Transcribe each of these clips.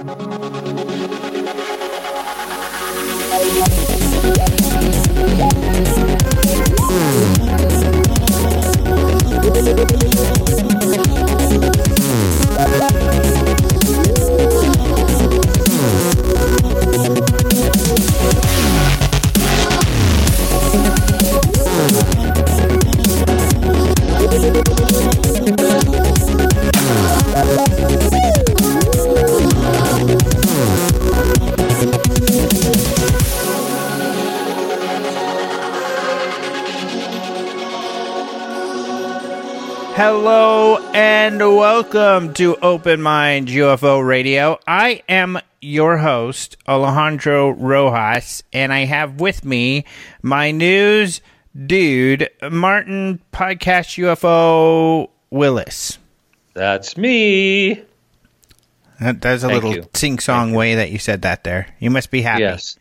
ハハハハ! Welcome to Open Mind UFO Radio. I am your host, Alejandro Rojas, and I have with me my news dude, Martin Podcast UFO Willis. That's me. That, that's a Thank little you. sing song way that you said that there. You must be happy. Yes.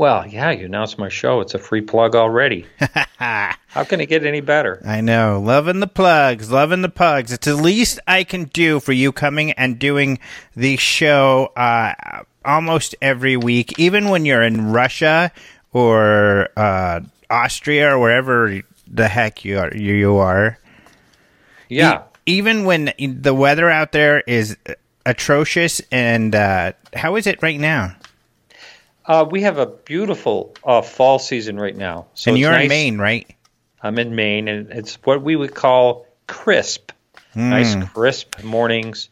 Well, yeah, you announced my show. It's a free plug already. How can it get any better? I know. Loving the plugs, loving the plugs. It's the least I can do for you coming and doing the show uh, almost every week, even when you're in Russia or uh, Austria or wherever the heck you are. You, you are. Yeah. E- even when the weather out there is atrocious, and uh, how is it right now? Uh, we have a beautiful uh, fall season right now. So and you're in. Maine, right? I'm in Maine, and it's what we would call crisp. Nice crisp mornings,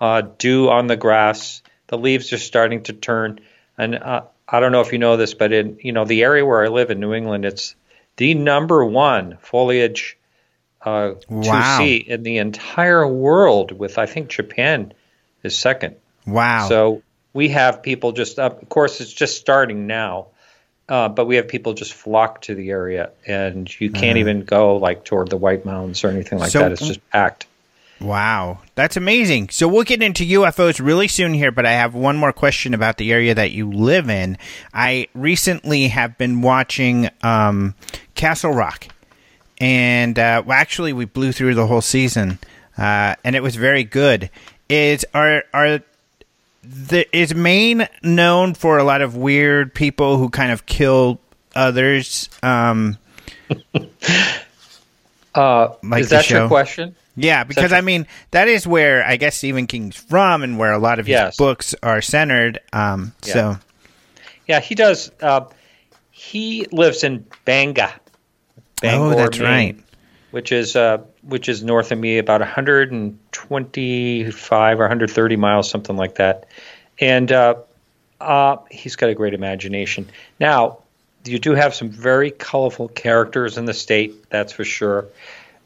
uh, dew on the grass. The leaves are starting to turn, and uh, I don't know if you know this, but in you know the area where I live in New England, it's the number one foliage uh, Wow. to see in the entire world. With I think Japan is second. Wow. So we have people just up. Of course, it's just starting now, uh, but we have people just flock to the area, and you can't even go like toward the White Mountains or anything like. So- that. It's just packed. Wow, that's amazing. So we'll get into UFOs really soon here, but I have one more question about the area that you live in. I recently have been watching um, Castle Rock, and uh, well, actually, we blew through the whole season, uh, and it was very good. Is are are the, is Maine known for a lot of weird people who kind of kill others? Um, Uh, Like is that show? your question? Yeah, because I mean that is where I guess Stephen King's from, and where a lot of his Yes. books are centered. Um, Yeah. So Yeah, he does. Uh, he lives in Bangor. Bangor, oh, that's Maine, right. Which is uh, which is north of me, about 125 or 130 miles, something like that. And uh, uh, he's got a great imagination. Now, you do have some very colorful characters in the state, that's for sure.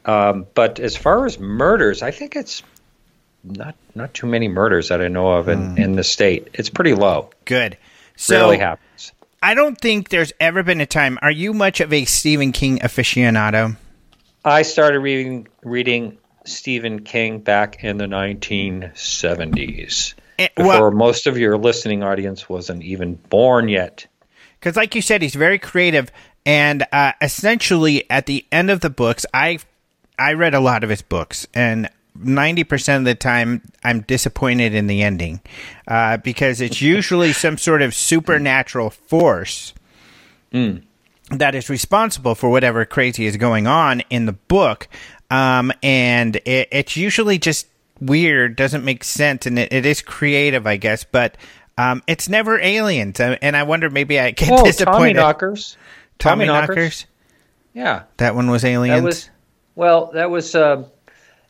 Um, but as far as murders, I think it's not not too many murders that I know of in, in the state. It's pretty low. Good. So Rarely happens. I don't think there's ever been a time. Are you much of a Stephen King aficionado? I started reading reading Stephen King back in the 1970s. Eh, Before most of your listening audience wasn't even born yet. because like you said, he's very creative, and uh, essentially at the end of the books, I I read a lot of his books, and ninety percent of the time I'm disappointed in the ending uh, because it's usually some sort of supernatural force that is responsible for whatever crazy is going on in the book, um, and it, it's usually just weird, doesn't make sense, and it, it is creative, I guess, but. Um, it's never aliens, and I wonder maybe I get Oh, disappointed. Tommy Knockers. Tommy Knockers. Knockers. Yeah. That one was aliens. That was well. That was uh,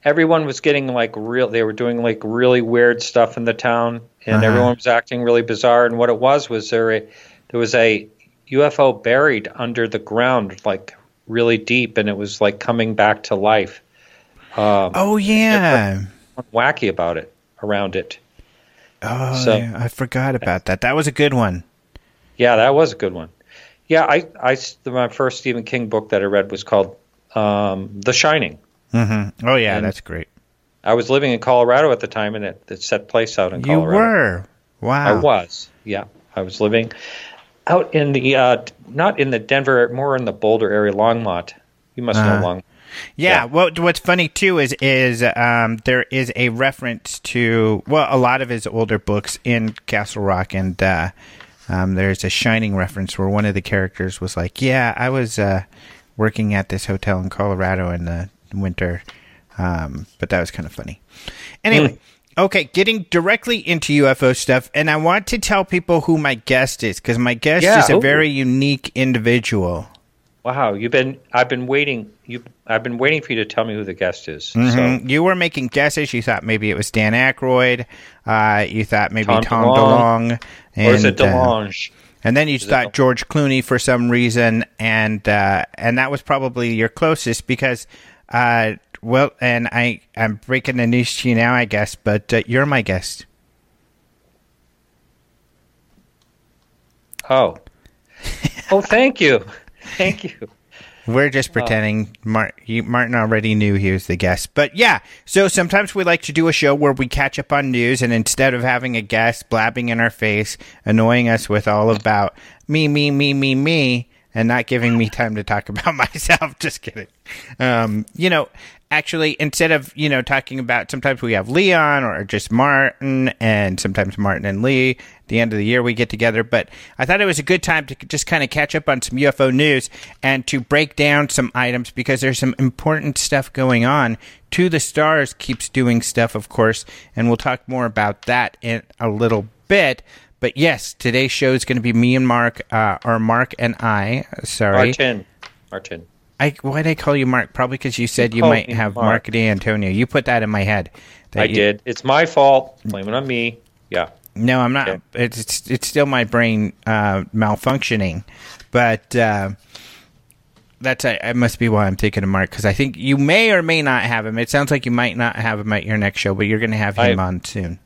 everyone was getting like real. They were doing like really weird stuff in the town, and Uh-huh. everyone was acting really bizarre. And what it was was there a, there was a UFO buried under the ground, like really deep, and it was like coming back to life. Um, oh yeah. wacky about it around it. Oh, So- yeah, I forgot about that. That was a good one. Yeah, that was a good one. Yeah, I, I my first Stephen King book that I read was called um, The Shining. Mm-hmm. Oh yeah, And- that's great. I was living in Colorado at the time, and it, it set place out in Colorado. You were. Wow. I was. Yeah, I was living out in the uh, not in the Denver, more in the Boulder area, Longmont. You must Uh-huh. know Long. Yeah, Yeah. Well, what's funny too is is um, there is a reference to well a lot of his older books in Castle Rock, and uh, um, there's a Shining reference where one of the characters was like, "Yeah, I was uh, working at this hotel in Colorado in the winter," um, but that was kind of funny. Anyway. Okay, getting directly into UFO stuff, and I want to tell people who my guest is because my guest Yeah, is a ooh. very unique individual. Wow, you've been I've been waiting you I've been waiting for you to tell me who the guest is. So Mhm. You were making guesses. You thought maybe it was Dan Aykroyd. Uh, you thought maybe Tom, Tom DeLong. DeLonge. and, or is it uh, DeLonge? and then you it thought George Clooney for some reason, and uh, and that was probably your closest because, uh, well, and I I'm breaking the news to you now, I guess, but uh, you're my guest. oh. oh, thank you. Thank you. We're just pretending Mar- Martin already knew he was the guest. But yeah, so sometimes we like to do a show where we catch up on news, and instead of having a guest blabbing in our face, annoying us with all about me, me, me, me, me, and not giving me time to talk about myself, just kidding. Um, you know, actually, instead of, you know, talking about sometimes we have Leon or just Martin, and sometimes Martin and Lee. At the end of the year, we get together. But I thought it was a good time to just kind of catch up on some UFO news and to break down some items because there's some important stuff going on. To the Stars keeps doing stuff, of course, and we'll talk more about that in a little bit. But yes, today's show is going to be me and Mark, uh, or Mark and I. Sorry, Martin. Martin. I why did I call you Mark? Probably because you said you, called might have Mark. Mark. Antonio. You put that in my head. I you- did. It's my fault. Blame it on me. Yeah. No, I'm not. It's, it's it's still my brain uh, malfunctioning, but uh, that's I, I must be why I'm thinking of Mark because I think you may or may not have him. It sounds like you might not have him at your next show, but you're going to have him I- on soon.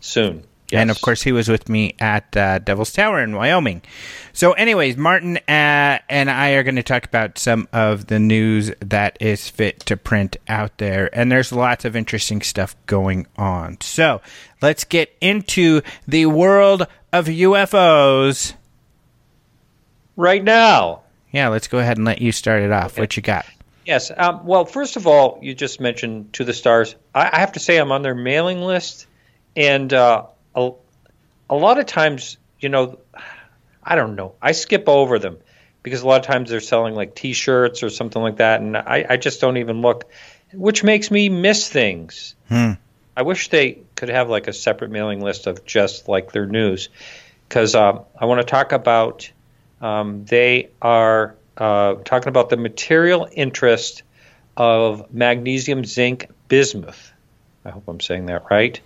Soon. And of course, he was with me at uh, Devil's Tower in Wyoming. So, anyways, Martin uh, and I are going to talk about some of the news that is fit to print out there. And there's lots of interesting stuff going on. So, let's get into the world of UFOs. right now. Yeah, let's go ahead and let you start it off. Okay. What you got? Yes. Um, well, first of all, you just mentioned to the stars. I, I have to say, I'm on their mailing list, and uh, a, a lot of times, you know, I don't know. I skip over them because a lot of times they're selling like T-shirts or something like that, and I, I just don't even look, which makes me miss things. Hmm. I wish they could have like a separate mailing list of just like their news, because um, I want to talk about. Um, they are uh, talking about the material interest of magnesium, zinc, bismuth. I hope I'm saying that right.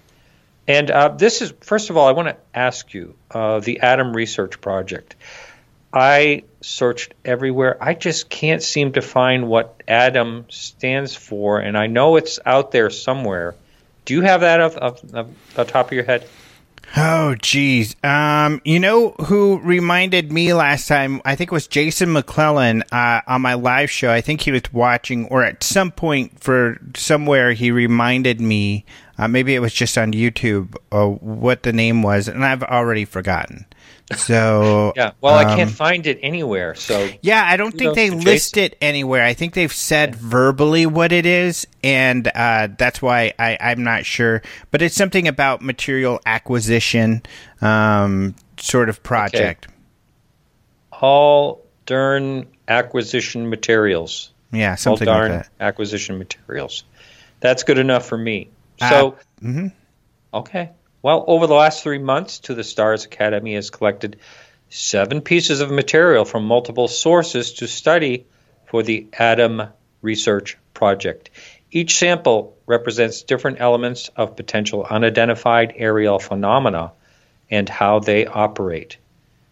And uh, this is, first of all, I want to ask you uh, the ADAM Research Project. I searched everywhere. I just can't seem to find what ADAM stands for, and I know it's out there somewhere. Do you have that off, off, off the top of your head? Oh, geez. Um, you know who reminded me last time? I think it was Jason McClellan uh, on my live show. I think he was watching, or at some point for somewhere, he reminded me. Uh, maybe it was just on YouTube uh, what the name was, and I've already forgotten. So Yeah. Well, I um, can't find it anywhere. So Yeah, I don't think they list it anywhere. I think they've said verbally what it is, and uh, that's why I, I'm not sure. But it's something about material acquisition, um, sort of project. all darn acquisition materials. Yeah, something all like that. acquisition materials. That's good enough for me. Uh, So, mhm. okay. Well, over the last three months, To the Stars Academy has collected seven pieces of material from multiple sources to study for the ADAM Research Project. Each sample represents different elements of potential unidentified aerial phenomena and how they operate.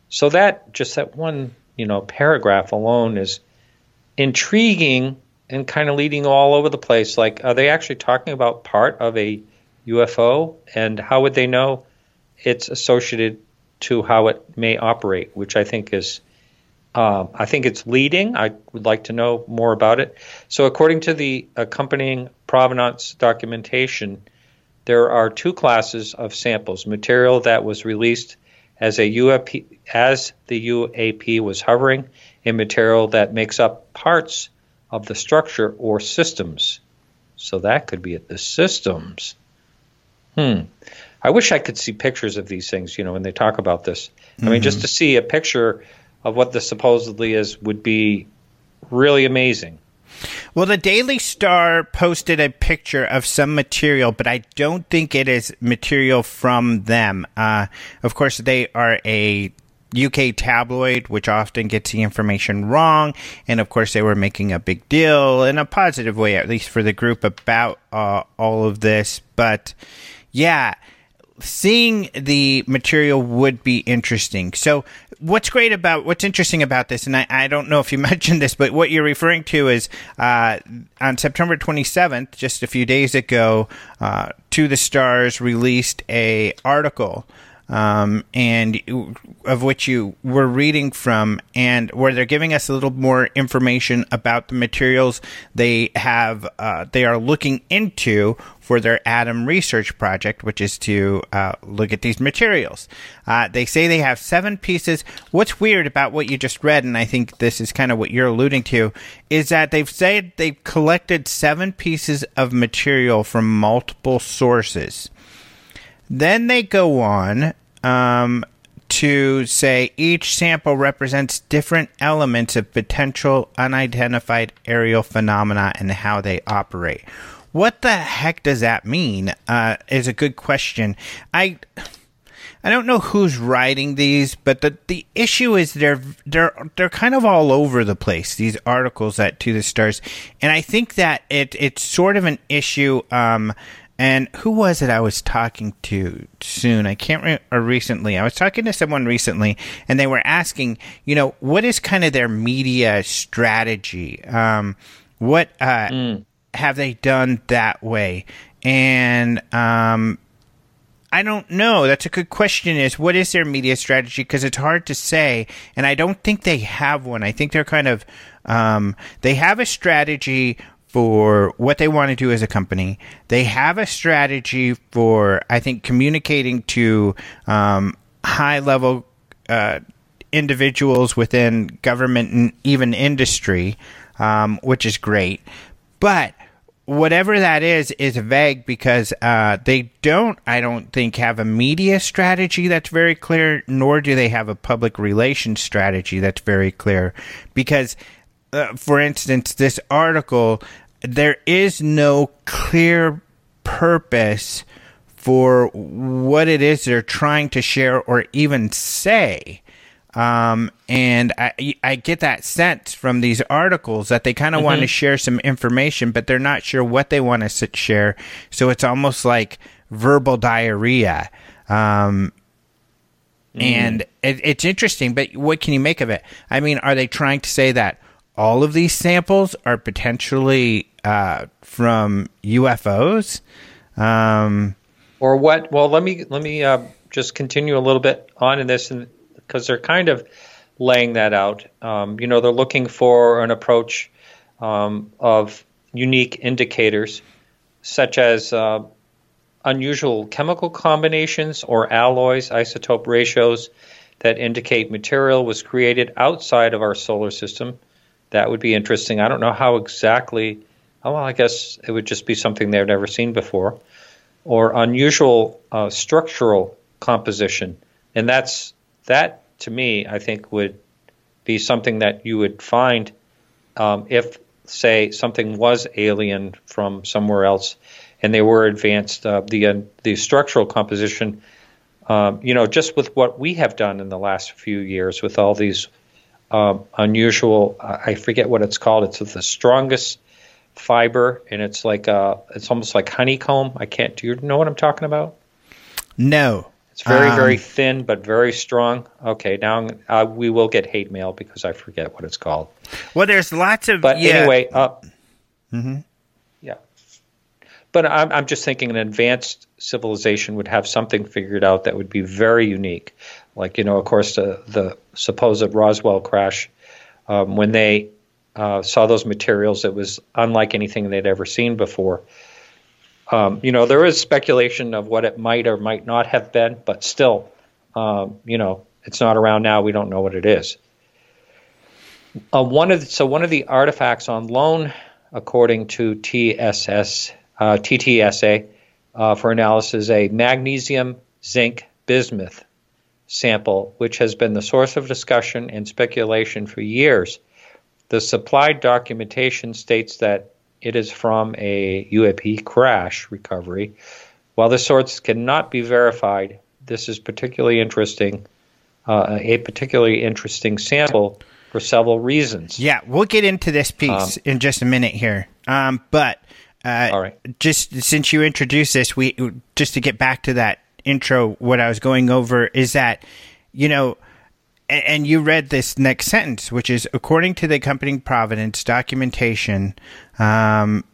So that just that one, you know, paragraph alone is intriguing and kind of leading all over the place. Like, are they actually talking about part of a UFO, and how would they know it's associated to how it may operate? Which I think is, um, I think it's leading. I would like to know more about it. So, according to the accompanying provenance documentation, there are two classes of samples: material that was released as a UAP, as the UAP was hovering, and material that makes up parts of the structure or systems. So that could be it. The systems. Hmm. I wish I could see pictures of these things, you know, when they talk about this. Mm-hmm. I mean, just mm-hmm. to see a picture of what this supposedly is would be really amazing. Well, the Daily Star posted a picture of some material, but I don't think it is material from them. Uh, of course, they are a UK tabloid, which often gets the information wrong. And of course, they were making a big deal in a positive way, at least for the group, about uh, all of this. But yeah, seeing the material would be interesting. So, what's great about what's interesting about this, and I, I don't know if you mentioned this, but what you're referring to is uh, on September 27th, just a few days ago, uh, To the Stars released a article um, and of which you were reading from, and where they're giving us a little more information about the materials they have, uh, they are looking into for their ADAM research project, which is to uh, look at these materials. Uh, they say they have seven pieces. What's weird about what you just read, and I think this is kind of what you're alluding to, is that they've said they've collected seven pieces of material from multiple sources. Then they go on um, to say each sample represents different elements of potential unidentified aerial phenomena and how they operate. What the heck does that mean? Uh, is a good question. I. I don't know who's writing these, but the, the issue is they're they're they're kind of all over the place. These articles at To the Stars, and I think that it it's sort of an issue um, and who was it I was talking to soon? I can't remember, or recently. I was talking to someone recently, and they were asking, you know, what is kind of their media strategy? Um, what uh, mm. have they done that way? And um, I don't know. That's a good question. Is what is their media strategy? Because it's hard to say, and I don't think they have one. I think they're kind of um, they have a strategy for what they want to do as a company. They have a strategy for, I think, communicating to um, high level uh, individuals within government and even industry, um, which is great. But whatever that is is vague because uh, they don't i don't think have a media strategy that's very clear nor do they have a public relations strategy that's very clear because uh, for instance, this article, there is no clear purpose for what it is they're trying to share or even say. Um, and I, I get that sense from these articles that they kind of mm-hmm. want to share some information, but they're not sure what they want to share. So it's almost like verbal diarrhea. Um, mm. And it, it's interesting, but what can you make of it? I mean, are they trying to say that all of these samples are potentially uh, from UFOs. Um, or what? Well, let me let me uh, just continue a little bit on in this, because they're kind of laying that out. Um, you know, they're looking for an approach um, of unique indicators, such as uh, unusual chemical combinations or alloys, isotope ratios that indicate material was created outside of our solar system that would be interesting. I don't know how exactly. Oh, well, I guess it would just be something they've never seen before, or unusual uh, structural composition, and that's that to me. I think would be something that you would find um, if, say, something was alien from somewhere else, and they were advanced. Uh, the uh, the structural composition, um, you know, just with what we have done in the last few years with all these um, unusual. I forget what it's called. It's the strongest fiber, and it's like a, it's almost like honeycomb. I can't. Do you know what I'm talking about? No. It's very um, very thin but very strong. Okay, now uh, we will get hate mail because I forget what it's called. Well, there's lots of. But yeah. anyway, uh, mm-hmm. yeah. But I'm I'm just thinking an advanced civilization would have something figured out that would be very unique. Like you know, of course, the the supposed Roswell crash, um, when they uh, saw those materials, it was unlike anything they'd ever seen before. Um, you know, there is speculation of what it might or might not have been, but still, um, you know, it's not around now. We don't know what it is. Uh, one of the, so one of the artifacts on loan, according to TSS uh, TTSA, uh, for analysis, a magnesium zinc bismuth sample, which has been the source of discussion and speculation for years. The supplied documentation states that it is from a UAP crash recovery. While the source cannot be verified, this is particularly interesting, uh, a particularly interesting sample for several reasons. Yeah, we'll get into this piece um, in just a minute here. Um, but uh, all right, just since you introduced this, we just to get back to that intro, what I was going over is that, you know, and, you read this next sentence, which is according to the accompanying Providence documentation, um,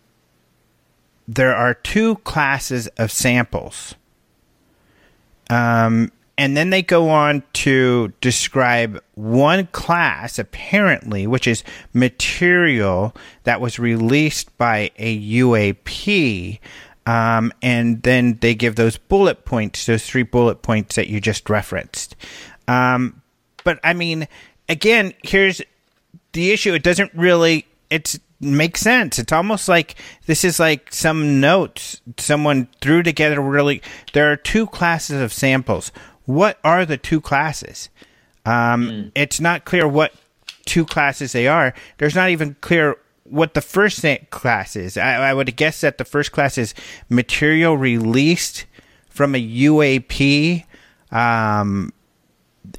there are two classes of samples. Um, and then they go on to describe one class, apparently, which is material that was released by a UAP um, and then they give those bullet points, those three bullet points that you just referenced. Um, but I mean, again, here's the issue. It doesn't really, it makes sense. It's almost like this is like some notes someone threw together really. There are two classes of samples. What are the two classes? Um, mm. It's not clear what two classes they are. There's not even clear what the first class is. I, I would guess that the first class is material released from a UAP. Um,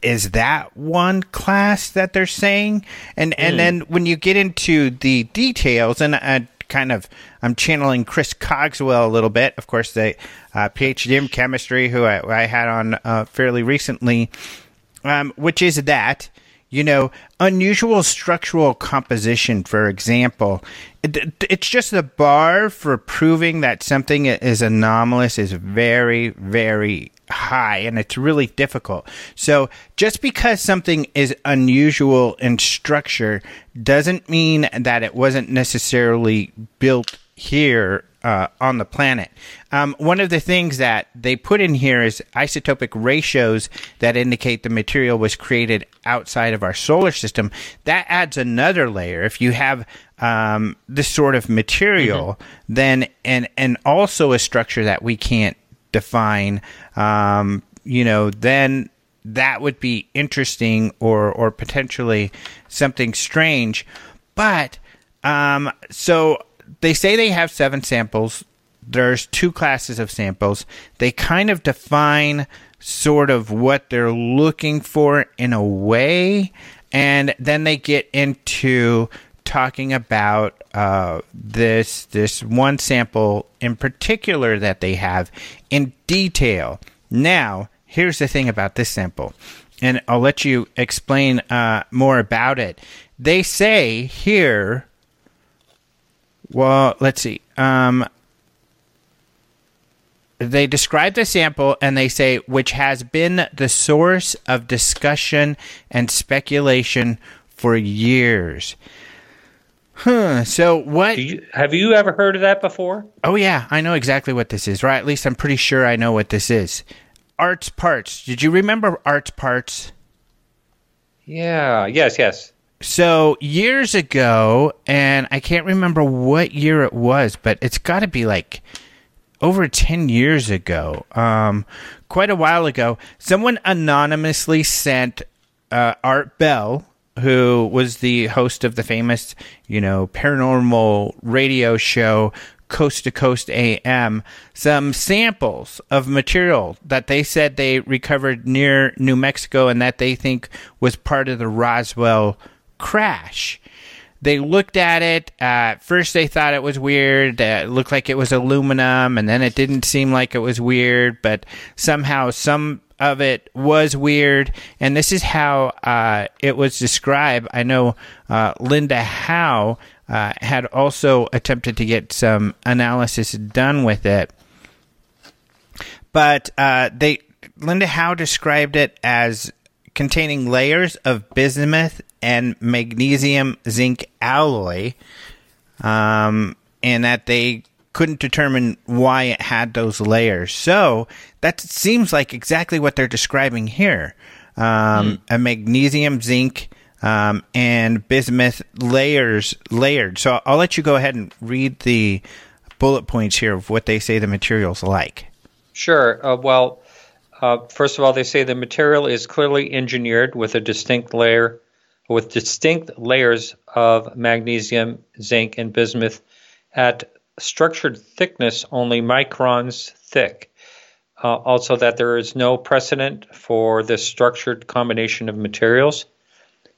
is that one class that they're saying? And mm. and hmm. then when you get into the details, and I kind of I'm channeling Chris Cogswell a little bit. Of course, the uh, PhD in chemistry who I, I had on uh, fairly recently, um, which is that you know, unusual structural composition, for example, it, it's just the bar for proving that something is anomalous is very, very high and it's really difficult. So just because something is unusual in structure doesn't mean that it wasn't necessarily built here uh, on the planet. Um, one of the things that they put in here is isotopic ratios that indicate the material was created outside of our solar system. That adds another layer. If you have um, this sort of material, mm-hmm. then and and also a structure that we can't define, um, you know, then that would be interesting or or potentially something strange. But um, so they say they have seven samples. There's two classes of samples. They kind of define sort of what they're looking for in a way, and then they get into talking about uh, this this one sample in particular that they have in detail. Now, here's the thing about this sample, and I'll let you explain uh, more about it. They say here well, let's see. Um, they describe the sample and they say, which has been the source of discussion and speculation for years. Huh. So what? You, have you ever heard of that before? Oh yeah, I know exactly what this is. Right? At least I'm pretty sure I know what this is. Art's parts. Did you remember Art's parts? Yeah. Yes. Yes. So years ago, and I can't remember what year it was, but it's got to be like over 10 years ago, um, quite a while ago, someone anonymously sent uh, Art Bell, who was the host of the famous, you know, paranormal radio show Coast to Coast AM, some samples of material that they said they recovered near New Mexico and that they think was part of the Roswell crash. They looked at it. Uh, first, they thought it was weird. Uh, it looked like it was aluminum, and then it didn't seem like it was weird, but somehow some of it was weird. And this is how uh, it was described. I know uh, Linda Howe uh, had also attempted to get some analysis done with it, but uh, they Linda Howe described it as containing layers of bismuth and magnesium zinc alloy, um, and that they couldn't determine why it had those layers. So that seems like exactly what they're describing here. Um, mm. A magnesium zinc um, and bismuth layers layered. So I'll let you go ahead and read the bullet points here of what they say the material's like. Sure. Uh, well, uh, first of all, they say the material is clearly engineered with a distinct layer, with distinct layers of magnesium, zinc, and bismuth at structured thickness only microns thick. Uh, also, that there is no precedent for this structured combination of materials.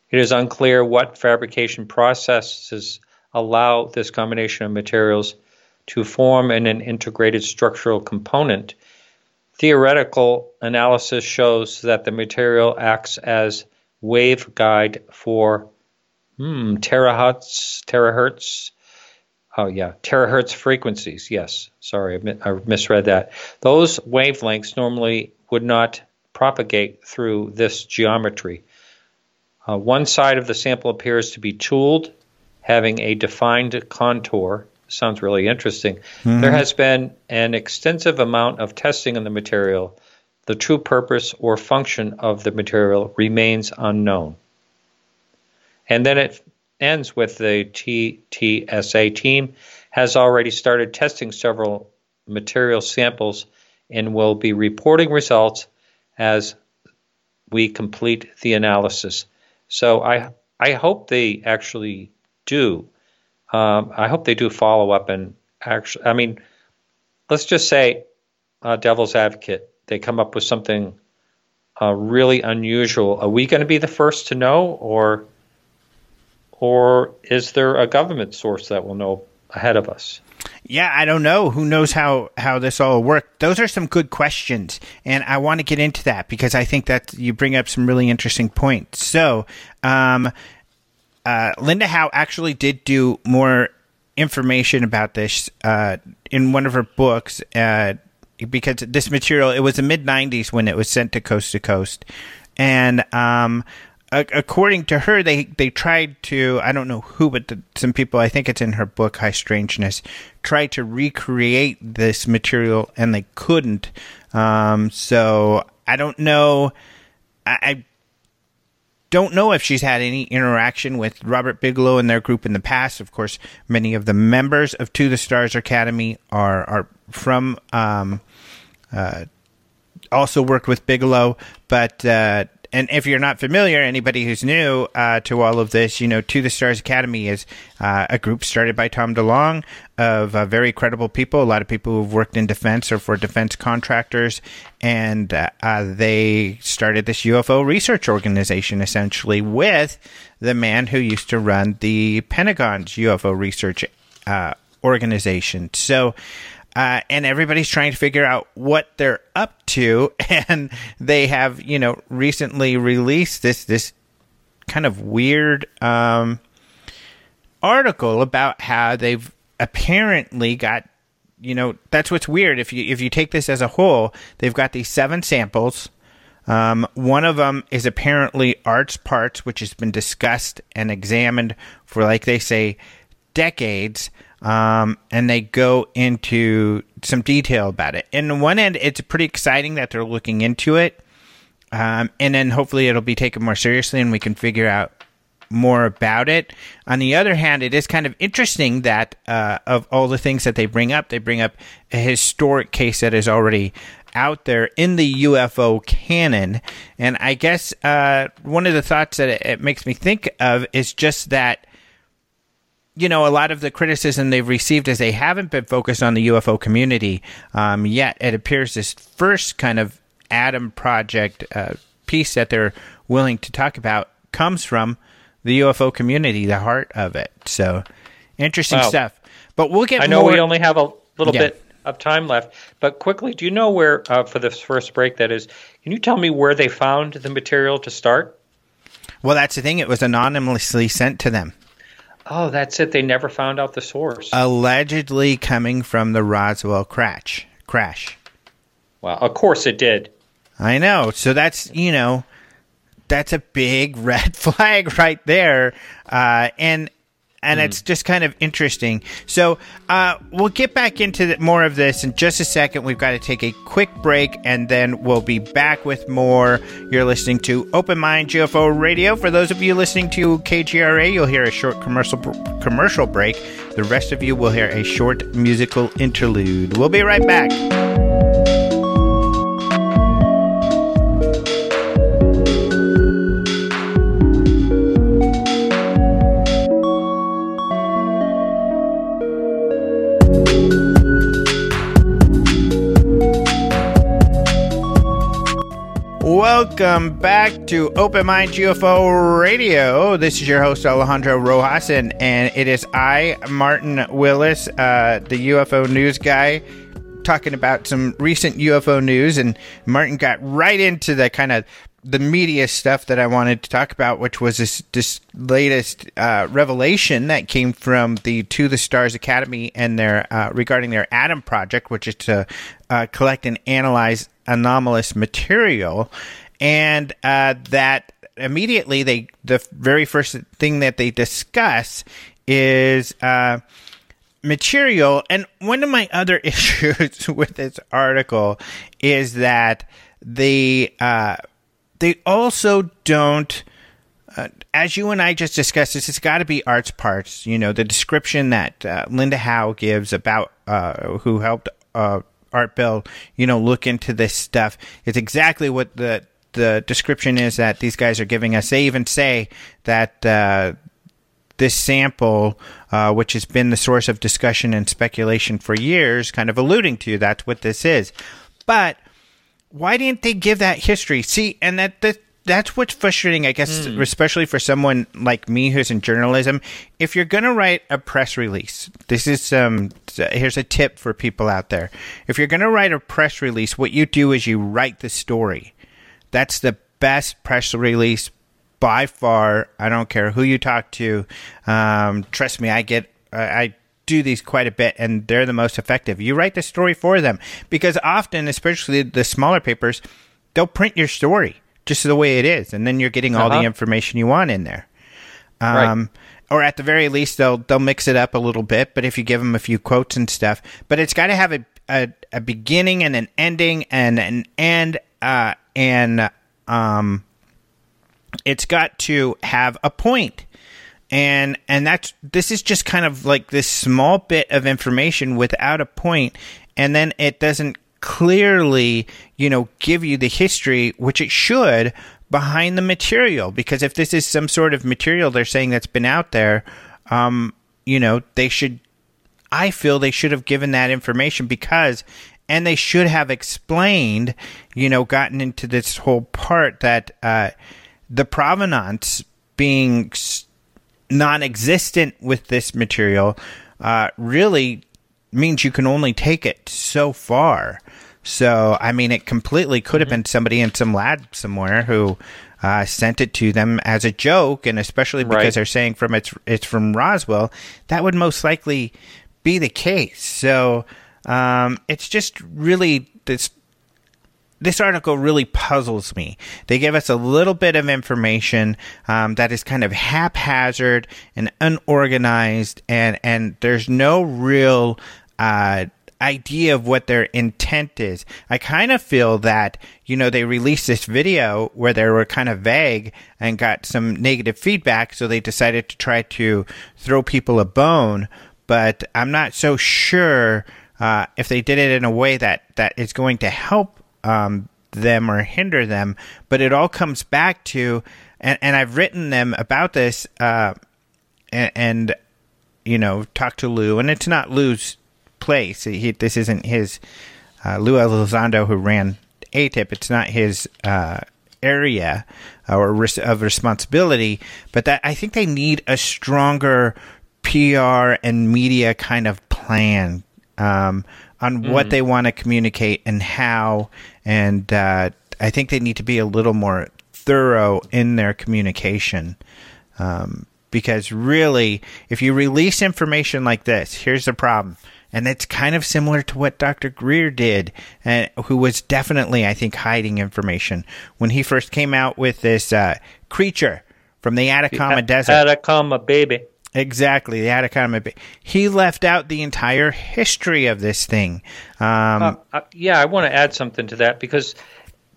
It is unclear what fabrication processes allow this combination of materials to form in an integrated structural component. Theoretical analysis shows that the material acts as waveguide for hmm, terahertz, terahertz Oh, yeah, terahertz frequencies. Yes, sorry, I misread that. Those wavelengths normally would not propagate through this geometry. Uh, one side of the sample appears to be tooled, having a defined contour. Sounds really interesting. Mm-hmm. There has been an extensive amount of testing on the material. The true purpose or function of the material remains unknown. And then it ends with the TTSA team has already started testing several material samples and will be reporting results as we complete the analysis. So I I hope they actually do. Um, I hope they do follow up and actually. I mean, let's just say, uh, devil's advocate, they come up with something uh, really unusual. Are we going to be the first to know, or or is there a government source that will know ahead of us? Yeah, I don't know. Who knows how how this all worked? Those are some good questions, and I want to get into that because I think that you bring up some really interesting points. So, um, uh, Linda Howe actually did do more information about this uh, in one of her books. Uh, because this material, it was the mid '90s when it was sent to Coast to Coast, and um, according to her, they they tried to I don't know who, but the, some people I think it's in her book High Strangeness tried to recreate this material and they couldn't. Um, so I don't know. I, I, don't know if she's had any interaction with Robert Bigelow and their group in the past. Of course, many of the members of To the Stars Academy are are from. Um, uh, also worked with Bigelow, but uh, and if you're not familiar, anybody who's new uh, to all of this, you know, To the Stars Academy is uh, a group started by Tom DeLonge of uh, very credible people, a lot of people who've worked in defense or for defense contractors, and uh, uh, they started this UFO research organization essentially with the man who used to run the Pentagon's UFO research uh, organization. So, uh, and everybody's trying to figure out what they're up to. And they have, you know, recently released this this kind of weird um, article about how they've apparently got, you know, that's what's weird. If you if you take this as a whole, they've got these seven samples. Um, one of them is apparently Art's parts, which has been discussed and examined for, like they say, decades um, and they go into some detail about it. And on one end, it's pretty exciting that they're looking into it, um, and then hopefully it'll be taken more seriously, and we can figure out more about it. On the other hand, it is kind of interesting that uh, of all the things that they bring up, they bring up a historic case that is already out there in the UFO canon. And I guess uh, one of the thoughts that it, it makes me think of is just that you know, a lot of the criticism they've received is they haven't been focused on the UFO community um, yet. It appears this first kind of Adam Project uh, piece that they're willing to talk about comes from the UFO community, the heart of it. So interesting wow. stuff. But we'll get. I know more... we only have a little yeah. bit of time left, but quickly, do you know where uh, for this first break? That is, can you tell me where they found the material to start? Well, that's the thing. It was anonymously sent to them. Oh, that's it. They never found out the source. Allegedly coming from the Roswell crash. Crash. Well, of course it did. I know. So that's you know, that's a big red flag right there. Uh, and and mm. it's just kind of interesting. So uh, we'll get back into the, more of this in just a second. We've got to take a quick break, and then we'll be back with more. You're listening to Open Mind UFO Radio. For those of you listening to KGRA, you'll hear a short commercial commercial break. The rest of you will hear a short musical interlude. We'll be right back. Welcome back to Open Mind UFO Radio. This is your host Alejandro Rojas, and, and it is I, Martin Willis, uh, the UFO news guy, talking about some recent UFO news. And Martin got right into the kind of the media stuff that I wanted to talk about, which was this, this latest uh, revelation that came from the To the Stars Academy and their uh, regarding their Adam project, which is to uh, collect and analyze anomalous material and uh, that immediately they the very first thing that they discuss is uh, material. And one of my other issues with this article is that they uh, they also don't. Uh, as you and I just discussed, this it's got to be arts parts. You know, the description that uh, Linda Howe gives about uh, who helped uh, Art Bell, you know, look into this stuff. It's exactly what the the description is that these guys are giving us. They even say that uh, this sample, uh, which has been the source of discussion and speculation for years, kind of alluding to that's what this is. But why didn't they give that history? See, and that, that that's what's frustrating, I guess, mm. especially for someone like me who's in journalism. If you're going to write a press release, this is um, here's a tip for people out there. If you're going to write a press release, what you do is you write the story. That's the best press release by far. I don't care who you talk to. Um, trust me, I get I do these quite a bit, and they're the most effective. You write the story for them because often, especially the smaller papers, they'll print your story just the way it is, and then you're getting all uh-huh. the information you want in there. Um, right. Or at the very least, they'll they'll mix it up a little bit. But if you give them a few quotes and stuff, but it's got to have a, a, a beginning and an ending and an end uh, and um, it's got to have a point and and that's this is just kind of like this small bit of information without a point and then it doesn't clearly you know give you the history which it should behind the material because if this is some sort of material they're saying that's been out there um you know they should i feel they should have given that information because and they should have explained, you know, gotten into this whole part that uh, the provenance being non-existent with this material uh, really means you can only take it so far. So, I mean, it completely could have mm-hmm. been somebody in some lab somewhere who uh, sent it to them as a joke, and especially because right. they're saying from it's it's from Roswell, that would most likely be the case. So, um, it's just really this. This article really puzzles me. They give us a little bit of information um, that is kind of haphazard and unorganized, and and there's no real uh, idea of what their intent is. I kind of feel that, you know, they released this video where they were kind of vague and got some negative feedback, so they decided to try to throw people a bone. But I'm not so sure uh, if they did it in a way that, that is going to help um, them or hinder them. But it all comes back to, and, and I've written them about this, uh, and, and, you know, talk to Lou, and it's not Lou's place. He, this isn't his uh, Lou Elizondo who ran AATIP. It's not his uh, area or res- of responsibility. But that I think they need a stronger PR and media kind of plan um, on mm. what they want to communicate and how. And uh, I think they need to be a little more thorough in their communication. Um, because really, if you release information like this, here's the problem. And it's kind of similar to what Dr. Greer did, uh, who was definitely, I think, hiding information. When he first came out with this uh, creature from the Atacama the Desert. Atacama, baby. Exactly, the Atacama. Baby. He left out the entire history of this thing. Um, uh, uh, yeah, I want to add something to that because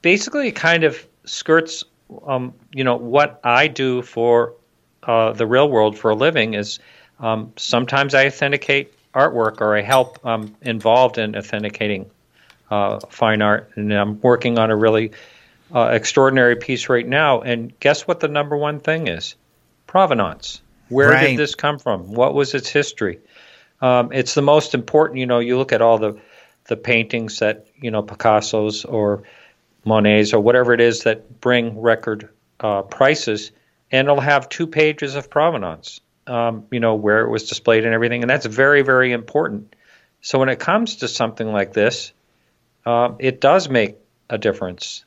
basically it kind of skirts, um, you know, what I do for uh, the real world for a living is um, sometimes I authenticate artwork or I help um, involved in authenticating uh, fine art, and I'm working on a really uh, extraordinary piece right now. And guess what the number one thing is? Provenance. Where right. did this come from? What was its history? Um, it's the most important. You know, you look at all the the paintings that you know Picasso's or Monet's or whatever it is that bring record uh, prices, and it'll have two pages of provenance. Um, you know where it was displayed and everything, and that's very very important. So when it comes to something like this, um, it does make a difference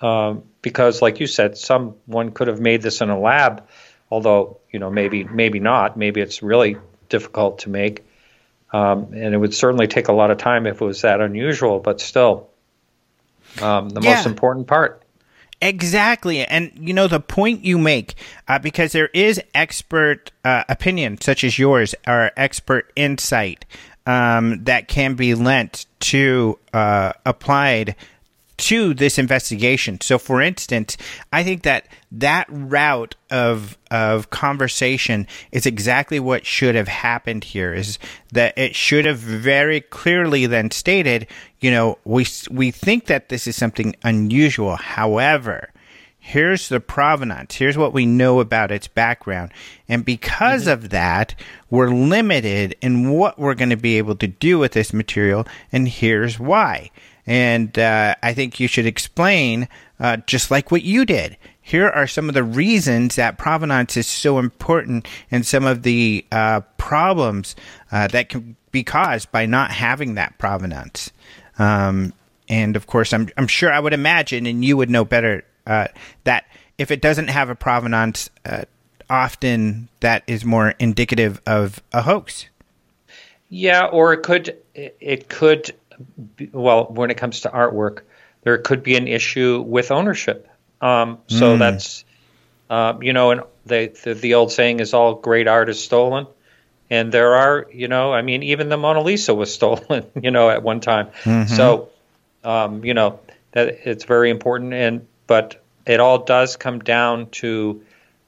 um, because, like you said, someone could have made this in a lab although you know maybe maybe not. Maybe it's really difficult to make, um, and it would certainly take a lot of time if it was that unusual. But still, um, the yeah. most important part. Exactly. And, you know, the point you make, uh, because there is expert uh, opinion, such as yours, or expert insight um, that can be lent to uh, applied to this investigation. So, for instance, I think that that route of of conversation is exactly what should have happened here. Is that it should have very clearly then stated, you know, we we think that this is something unusual. However, here's the provenance. Here's what we know about its background. And because mm-hmm. of that, we're limited in what we're going to be able to do with this material. And here's why. And uh, I think you should explain, uh, just like what you did. Here are some of the reasons that provenance is so important and some of the uh, problems uh, that can be caused by not having that provenance. Um, and of course, I'm, I'm sure I would imagine, and you would know better, uh, that if it doesn't have a provenance, uh, often that is more indicative of a hoax. Yeah, or it could it could well, when it comes to artwork, there could be an issue with ownership. Um, so mm. that's, uh, you know, and the, the, the old saying is all great art is stolen, and there are, you know, I mean, even the Mona Lisa was stolen, you know, at one time. Mm-hmm. So, um, you know, that it's very important, and but it all does come down to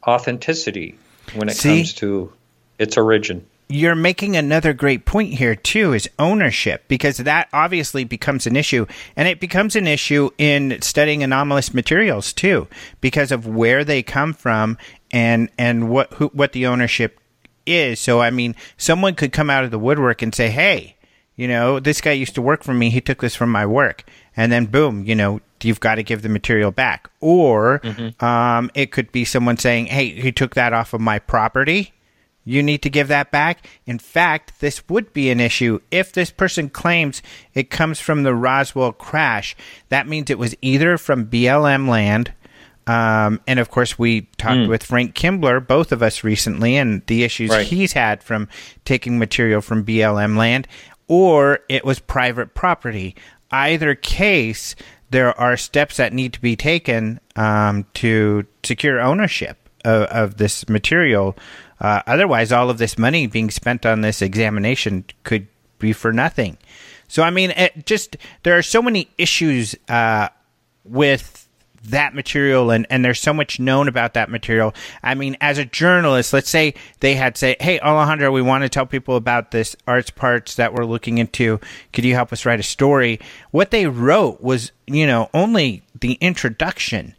authenticity when it See? comes to its origin you're making another great point here too is ownership because that obviously becomes an issue and it becomes an issue in studying anomalous materials too because of where they come from and and what who, what the ownership is. So i mean someone could come out of the woodwork and say hey you know this guy used to work for me. He took this from my work. And then boom you know you've got to give the material back. Or mm-hmm. um, it could be someone saying hey he took that off of my property you need to give that back. In fact, this would be an issue if this person claims it comes from the Roswell crash. That means it was either from BLM land, um, and of course, we talked mm. with Frank Kimbler, both of us recently, and the issues right. he's had from taking material from BLM land, or it was private property. Either case, there are steps that need to be taken um, to secure ownership of, of this material uh, otherwise, all of this money being spent on this examination could be for nothing. So, I mean, just there are so many issues uh, with that material and, and there's so much known about that material. I mean, as a journalist, let's say they had say, Hey, Alejandro, we want to tell people about this Art's Parts that we're looking into. Could you help us write a story? What they wrote was, you know, only the introduction.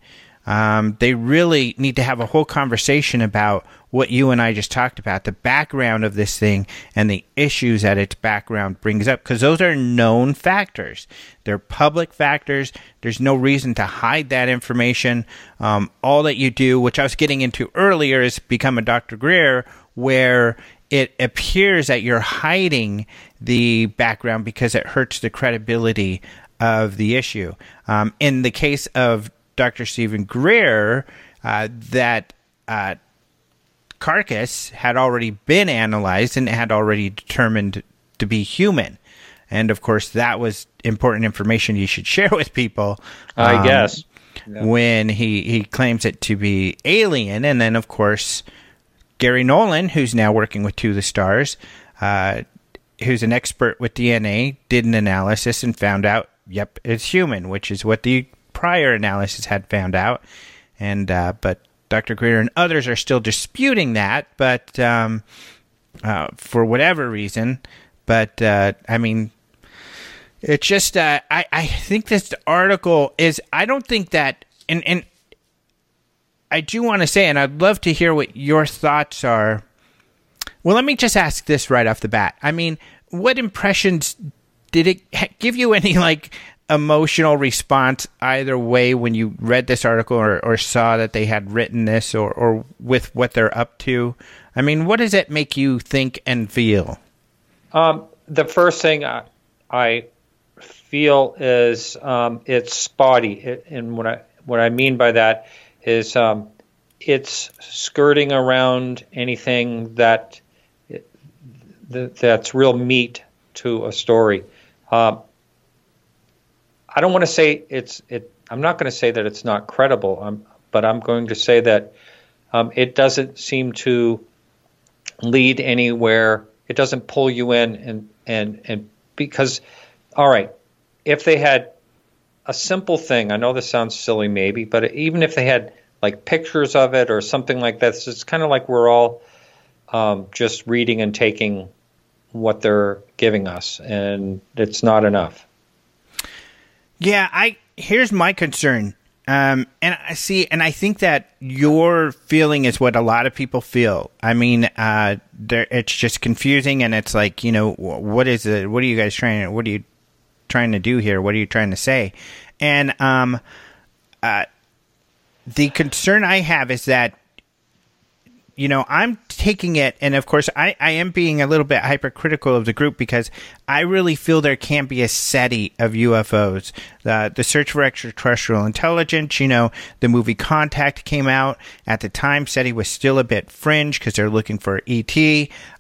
Um, they really need to have a whole conversation about what you and I just talked about, the background of this thing and the issues that its background brings up, because those are known factors. They're public factors. There's no reason to hide that information. Um, all that you do, which I was getting into earlier, is become a Dr. Greer, where it appears that you're hiding the background because it hurts the credibility of the issue. Um, in the case of Dr. Steven Greer, uh, that uh, carcass had already been analyzed and had already determined to be human. And of course, that was important information you should share with people. I um, guess. Yeah. When he, he claims it to be alien. And then, of course, Garry Nolan, who's now working with To the Stars, uh, who's an expert with DNA, did an analysis and found out, yep, it's human, which is what the prior analysis had found out. And uh, but Dr. Greer and others are still disputing that, but um, uh, for whatever reason. But uh, I mean, it's just uh, I I think this article is I don't think that and and I do want to say, and I'd love to hear what your thoughts are. Well, let me just ask this right off the bat. I mean, what impressions did it give you any like emotional response either way when you read this article or, or saw that they had written this or, or with what they're up to? I mean, what does it make you think and feel? Um, the first thing I, I feel is um, it's spotty, it, and what I what I mean by that is um, it's skirting around anything that that's real meat to a story. Um, I don't want to say it's it. I'm not going to say that it's not credible. I'm, but I'm going to say that um, it doesn't seem to lead anywhere. It doesn't pull you in, and and and because, all right, if they had a simple thing, I know this sounds silly, maybe, but even if they had like pictures of it or something like this, it's kind of like we're all um, just reading and taking what they're giving us, and it's not enough. Yeah, I here's my concern. Um, and I see, and I think that your feeling is what a lot of people feel. I mean, uh, it's just confusing, and it's like, you know, what is it? What are you guys trying? What are you trying to do here? What are you trying to say? And um, uh, the concern I have is that you know, I'm taking it, and of course, I, I am being a little bit hypercritical of the group because I really feel there can't be a SETI of UFOs. The, the search for extraterrestrial intelligence, you know, the movie Contact came out. At the time, SETI was still a bit fringe because they're looking for ET.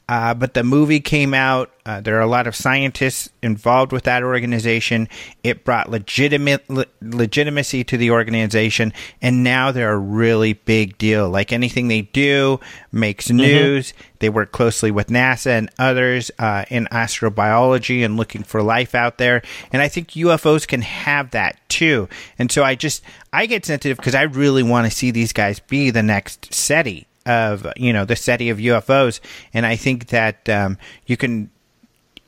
Uh, but the movie came out. Uh, there are a lot of scientists involved with that organization. It brought legitimate le- legitimacy to the organization, and now they're a really big deal. Like anything they do makes mm-hmm. news. Mm-hmm. They work closely with NASA and others uh, in astrobiology and looking for life out there. And I think UFOs can have that too. And so I just I get sensitive because I really want to see these guys be the next SETI of you know the SETI of UFOs, and I think that um, you can.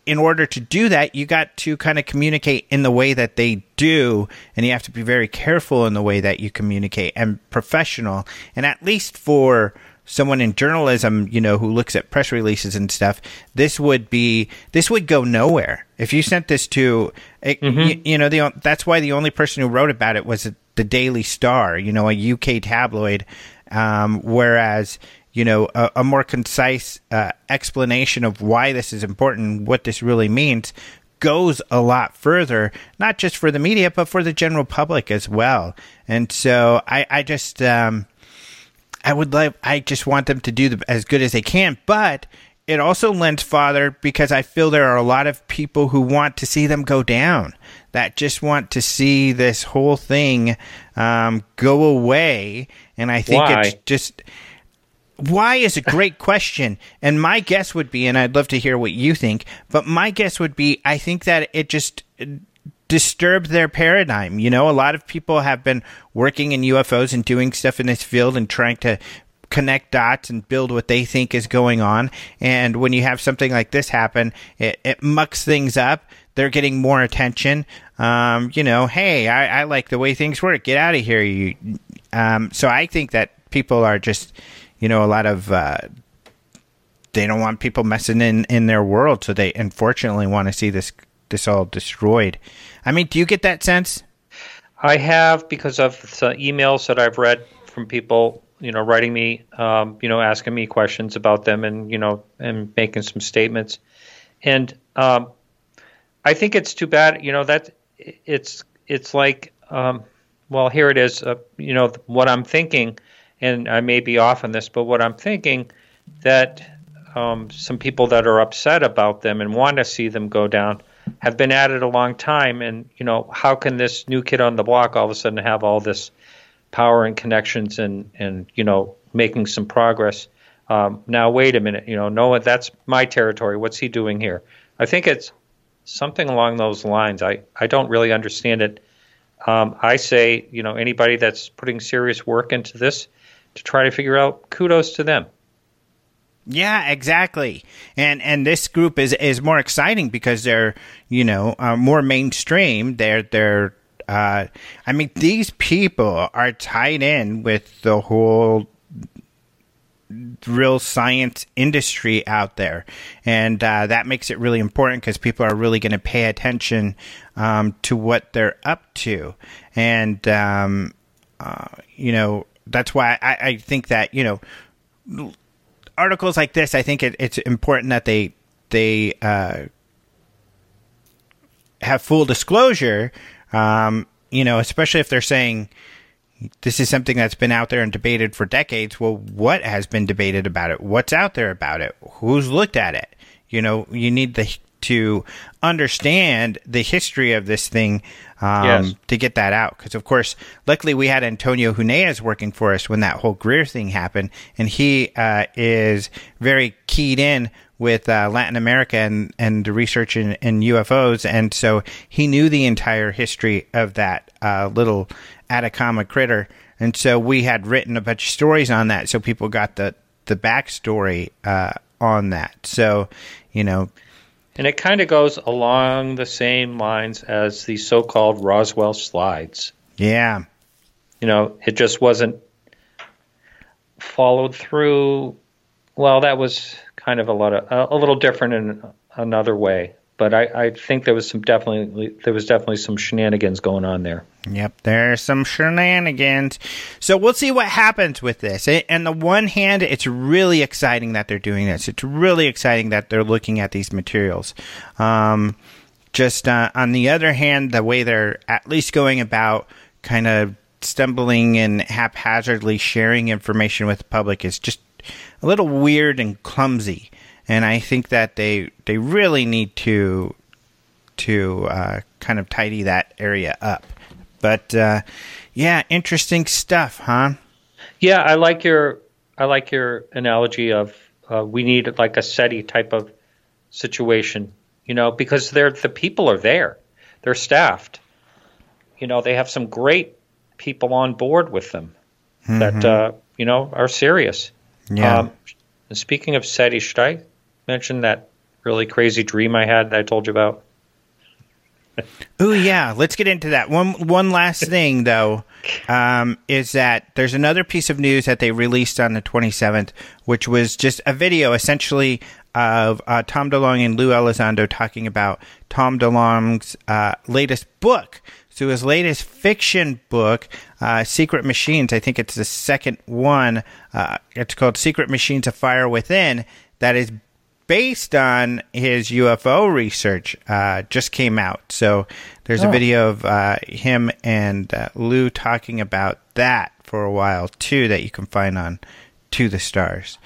In order to do that, you got to kind of communicate in the way that they do, and you have to be very careful in the way that you communicate and professional. And at least for someone in journalism, you know, who looks at press releases and stuff, this would be this would go nowhere if you sent this to, mm-hmm. you, you, know, the that's why the only person who wrote about it was the Daily Star, you know, a UK tabloid, um, whereas, you know, a, a more concise uh, explanation of why this is important, what this really means, goes a lot further, not just for the media, but for the general public as well. And so I, I just, um, I would like, I just want them to do the, as good as they can, but it also lends father because I feel there are a lot of people who want to see them go down that just want to see this whole thing um, go away. And I think why? it's just why is a great question. And my guess would be, and I'd love to hear what you think, but my guess would be I think that it just disturbed their paradigm. You know, a lot of people have been working in UFOs and doing stuff in this field and trying to connect dots and build what they think is going on. And when you have something like this happen, it, it mucks things up they're getting more attention. Um, you know, hey, I, I, like the way things work. Get out of here, you. Um, so I think that people are just, you know, a lot of. Uh, they don't want people messing in in their world, so they unfortunately want to see this this all destroyed. I mean, do you get that sense? I have because of the emails that I've read from people, you know, writing me, um, you know, asking me questions about them, and you know, and making some statements. And um, I think it's too bad. You know that it's it's like um, well here it is. Uh, you know what I'm thinking, and I may be off on this, but what I'm thinking that um, some people that are upset about them and want to see them go down have been at it a long time. And you know how can this new kid on the block all of a sudden have all this power and connections and and you know making some progress? um, now wait a minute, you know, no, that's my territory. What's he doing here? I think it's something along those lines. I, I don't really understand it. Um, I say, you know, anybody that's putting serious work into this to try to figure out, kudos to them. Yeah, exactly. And and this group is is more exciting because they're you know uh, more mainstream. They're they're uh, I mean these people are tied in with the whole real science industry out there, and uh, that makes it really important because people are really going to pay attention um, to what they're up to, and um, uh, you know that's why I, I think that you know articles like this, I think it, it's important that they they uh, have full disclosure. Um, you know, especially if they're saying this is something that's been out there and debated for decades. Well, what has been debated about it? What's out there about it? Who's looked at it? You know, you need the to understand the history of this thing um, yes. to get that out. Because, of course, luckily we had Antonio Huneeus working for us when that whole Greer thing happened, and he uh, is very keyed in with uh, Latin America and, and the research in, in, UFOs. And so he knew the entire history of that uh, little Atacama critter. And so we had written a bunch of stories on that, so people got the, the backstory uh, on that. So, you know, and it kind of goes along the same lines as the so called Roswell slides. Yeah. You know, it just wasn't followed through. Well, that was kind of a lot of a little different in another way but I, I, think there was some definitely there was definitely some shenanigans going on there. Yep, there's some shenanigans. So we'll see what happens with this. And the one hand, it's really exciting that they're doing this. It's really exciting that they're looking at these materials. Um, just uh, on the other hand, the way they're at least going about kind of stumbling and haphazardly sharing information with the public is just a little weird and clumsy and I think that they they really need to to uh, kind of tidy that area up. But uh, yeah, interesting stuff, huh? Yeah, I like your I like your analogy of uh, we need like a SETI type of situation, you know, because they're the people are there, they're staffed. You know, they have some great people on board with them mm-hmm. that uh, you know are serious. Yeah. Um, speaking of SETI, should I mention that really crazy dream I had that I told you about? oh yeah, let's get into that. One one last thing though um, is that there's another piece of news that they released on the 27th, which was just a video essentially of uh, Tom DeLonge and Lou Elizondo talking about Tom DeLonge's uh, latest book. So his latest fiction book, uh, Sekret Machines, I think it's the second one. Uh, it's called Sekret Machines: A Fire Within. That is based on his UFO research uh, just came out. So there's oh. a video of uh, him and uh, Lou talking about that for a while too that you can find on To the Stars.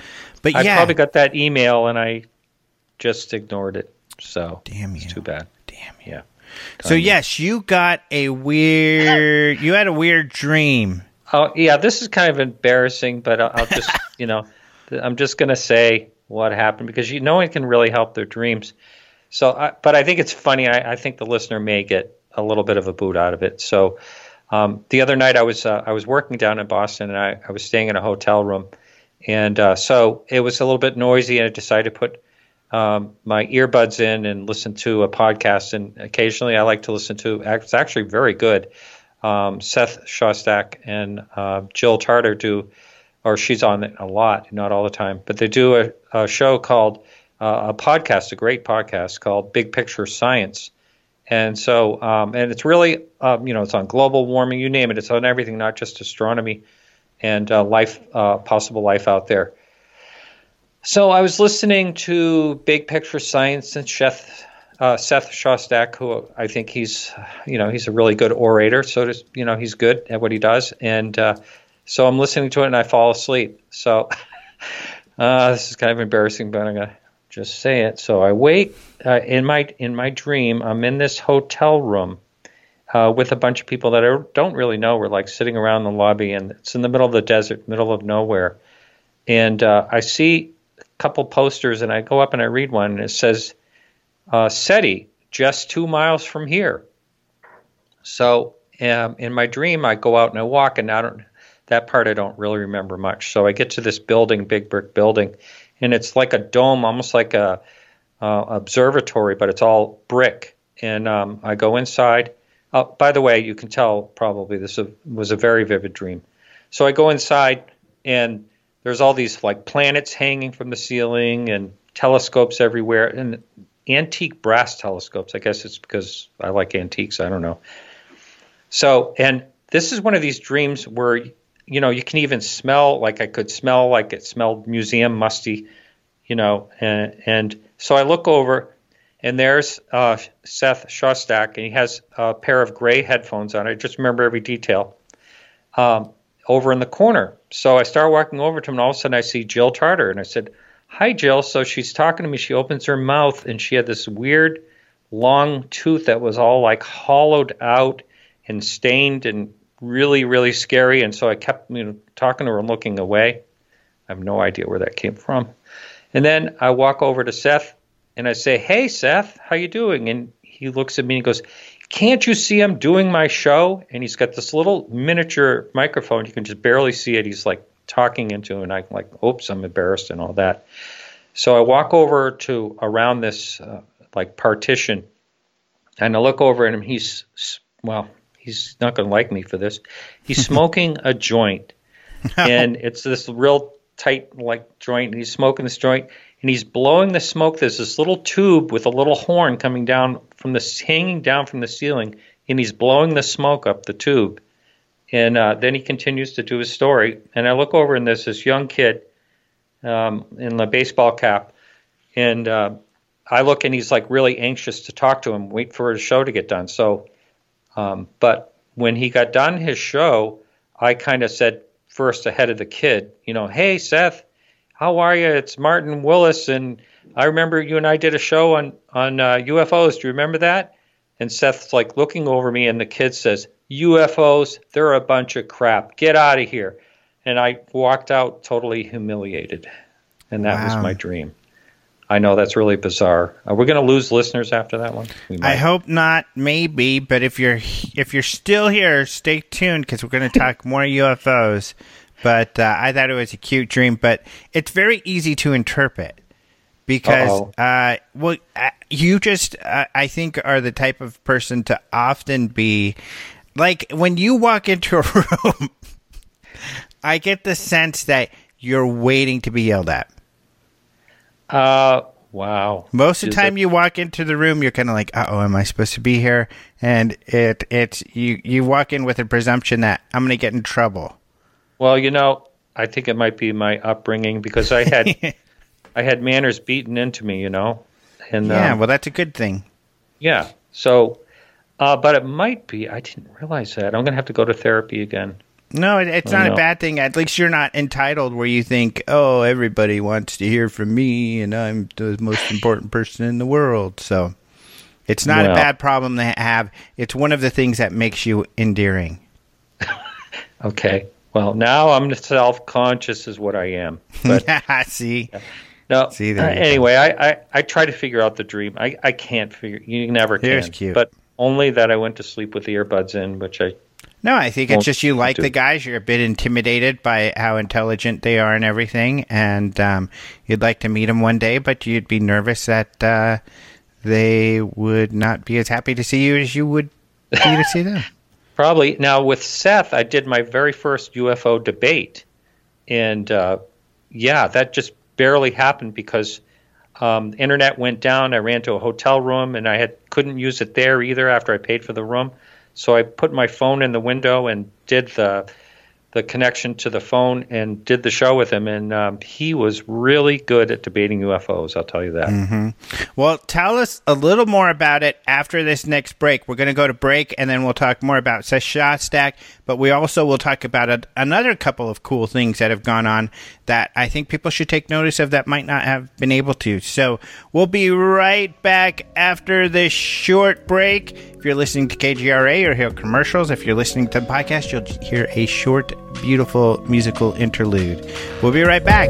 But I yeah, probably got that email and I just ignored it. So damn you, it's too bad. Damn you. Yeah. So yes, you got a weird. You had a weird dream. Oh yeah, this is kind of embarrassing, but I'll, I'll just you know, I'm just gonna say what happened because you, no one can really help their dreams. So, I, but I think it's funny. I, I, think the listener may get a little bit of a boot out of it. So, um, the other night I was uh, I was working down in Boston and I, I was staying in a hotel room, and uh, so it was a little bit noisy, and I decided to put um, my earbuds in and listen to a podcast. And occasionally I like to listen to. It's actually very good. Um, Seth Shostak and uh, Jill Tarter do or she's on it a lot, not all the time, but they do a, a show called uh, a podcast, a great podcast called Big Picture Science. And so, um, and it's really, um, you know, it's on global warming, you name it, it's on everything, not just astronomy and uh, life, uh, possible life out there. So I was listening to Big Picture Science and Seth, uh, Seth Shostak, who I think he's, you know, he's a really good orator. So, just, you know, he's good at what he does. And uh, so I'm listening to it and I fall asleep. So uh, this is kind of embarrassing, but I'm gonna just say it. So I wake uh, in my in my dream. I'm in this hotel room uh, with a bunch of people that I don't really know. We're like sitting around the lobby, and it's in the middle of the desert, middle of nowhere. and uh, I see couple posters, and I go up and I read one, and it says uh, SETI, just two miles from here. So um, in my dream, I go out and I walk, and I don't that part I don't really remember much. So I get to this building, big brick building, and it's like a dome, almost like a uh, observatory, but it's all brick. And um, I go inside. Uh, by the way, you can tell probably this was a very vivid dream. So I go inside, and there's all these like planets hanging from the ceiling, and telescopes everywhere, and antique brass telescopes. I guess it's because I like antiques. I don't know. So, and this is one of these dreams where you know, you can even smell like I could smell like it smelled museum musty, you know, and, and so I look over and there's uh, Seth Shostak and he has a pair of gray headphones on. I just remember every detail um, over in the corner. So I start walking over to him and all of a sudden I see Jill Tarter and I said, Hi, Jill. So she's talking to me. She opens her mouth and she had this weird long tooth that was all like hollowed out and stained and really, really scary. And so I kept you know, talking to her and looking away. I have no idea where that came from. And then I walk over to Seth and I say, "Hey, Seth, how you doing?" And he looks at me and goes, "Can't you see I'm doing my show?" And he's got this little miniature microphone. You can just barely see it. He's like talking into, it, and I'm like, "Oops, I'm embarrassed," and all that. So I walk over to around this uh, like partition, and I look over at him. He's well, he's not going to like me for this. He's smoking a joint, and it's this real tight like joint. And he's smoking this joint, and he's blowing the smoke. There's this little tube with a little horn coming down from the hanging down from the ceiling, and he's blowing the smoke up the tube. And uh, then he continues to do his story. And I look over, and there's this young kid um, in the baseball cap, and uh, I look, and he's like really anxious to talk to him, wait for his show to get done. So um, but when he got done his show, I kind of said first ahead of the kid, you know, hey Seth, how are you? It's Martin Willis, and I remember you and I did a show on on uh, UFOs. Do you remember that? And Seth's like looking over me, and the kid says, UFOs, they're a bunch of crap. Get out of here. And I walked out totally humiliated. And that wow. was my dream. I know that's really bizarre. Are we going to lose listeners after that one? I hope not. Maybe, but if you're if you're still here, stay tuned because we're going to talk more UFOs. But uh, I thought it was a cute dream, but it's very easy to interpret because uh, well, uh, you just uh, I think are the type of person to often be like when you walk into a room. I get the sense that you're waiting to be yelled at. Uh, wow. Most of the time, you walk into the room, you're kind of like, uh "Oh, am I supposed to be here?" And it it's you you walk in with a presumption that I'm going to get in trouble. Well, you know, I think it might be my upbringing because I had I had manners beaten into me, you know. And yeah, um, well, that's a good thing. Yeah. So, uh, but it might be. I didn't realize that. I'm going to have to go to therapy again. No, it's not a bad thing. At least you're not entitled where you think, oh, everybody wants to hear from me and I'm the most important person in the world. So it's not well, a bad problem to have. It's one of the things that makes you endearing. okay. Well, now I'm self conscious, is what I am. But, See? No. See, uh, anyway, I, I, I, try to figure out the dream. I, I can't figure. You never can. Here's cute. But only that I went to sleep with the earbuds in, which I no, I think it's just you like the guys. You're a bit intimidated by how intelligent they are and everything, and um, you'd like to meet them one day, but you'd be nervous that uh, they would not be as happy to see you as you would be to see them. Probably. Now with Seth, I did my very first UFO debate, and uh, yeah, that just barely happened because um, the internet went down. I ran to a hotel room, and I had couldn't use it there either after I paid for the room. So I put my phone in the window and did the the connection to the phone and did the show with him, and um, he was really good at debating UFOs. I'll tell you that. Mm-hmm. Well, tell us a little more about it after this next break. We're going to go to break, and then we'll talk more about Seth Shostak, but we also will talk about a, another couple of cool things that have gone on that I think people should take notice of that might not have been able to. So we'll be right back after this short break. You're listening to KGRA, or hear commercials. If you're listening to the podcast, you'll hear a short beautiful musical interlude. We'll be right back.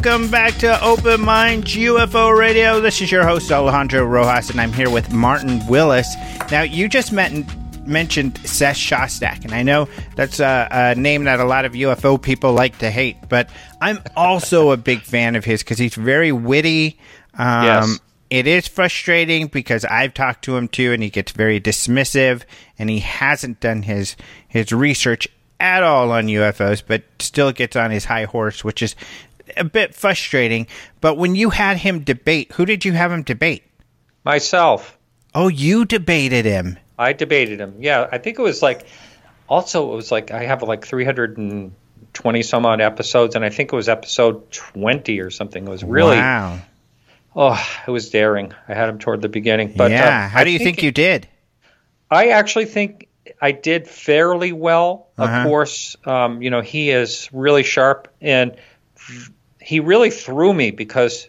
Welcome back to Open Mind UFO Radio. This is your host, Alejandro Rojas, and I'm here with Martin Willis. Now, you just met, mentioned Seth Shostak, and I know that's a, a, name that a lot of UFO people like to hate, but I'm also a big fan of his because he's very witty. Um, yes. It is frustrating because I've talked to him too, and he gets very dismissive, and he hasn't done his his research at all on UFOs, but still gets on his high horse, which is a bit frustrating. But when you had him debate, who did you have him debate? Myself. Oh, you debated him. I debated him. Yeah, I think it was like. Also, it was like I have like 320 some odd episodes, and I think it was episode 20 or something. It was really. Wow. Oh, it was daring. I had him toward the beginning. But yeah, uh, how do you think, think you did? I actually think I did fairly well. Uh-huh. Of course, um, you know he is really sharp, and he really threw me because,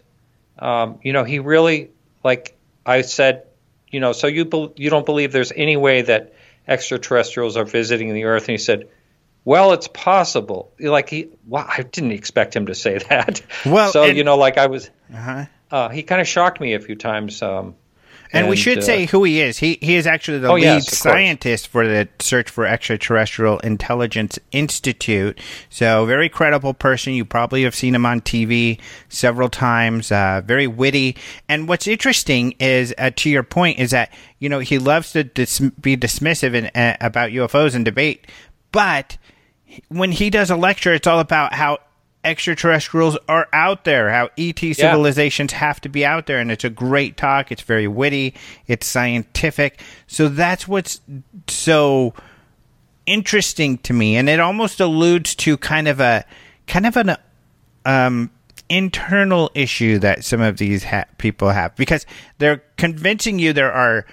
um, you know, he really like I said, you know, so you be- you don't believe there's any way that extraterrestrials are visiting the Earth, and he said. Well, it's possible. Like he, well, I didn't expect him to say that. Well, so and, you know, like I was, uh-huh. uh, he kind of shocked me a few times. Um, and, and, we should uh, say who he is. He he is actually the oh, lead yes, scientist for the Search for Extraterrestrial Intelligence Institute. So very credible person. You probably have seen him on TV several times. Uh, very witty. And what's interesting is, uh, to your point, is that you know he loves to dis- be dismissive in, uh, about UFOs and debate, but when he does a lecture, it's all about how extraterrestrials are out there, how ET civilizations yeah. have to be out there. And it's a great talk. It's very witty, it's scientific. So that's what's so interesting to me. And it almost alludes to kind of a, kind of an, um, internal issue that some of these ha- people have because they're convincing you there are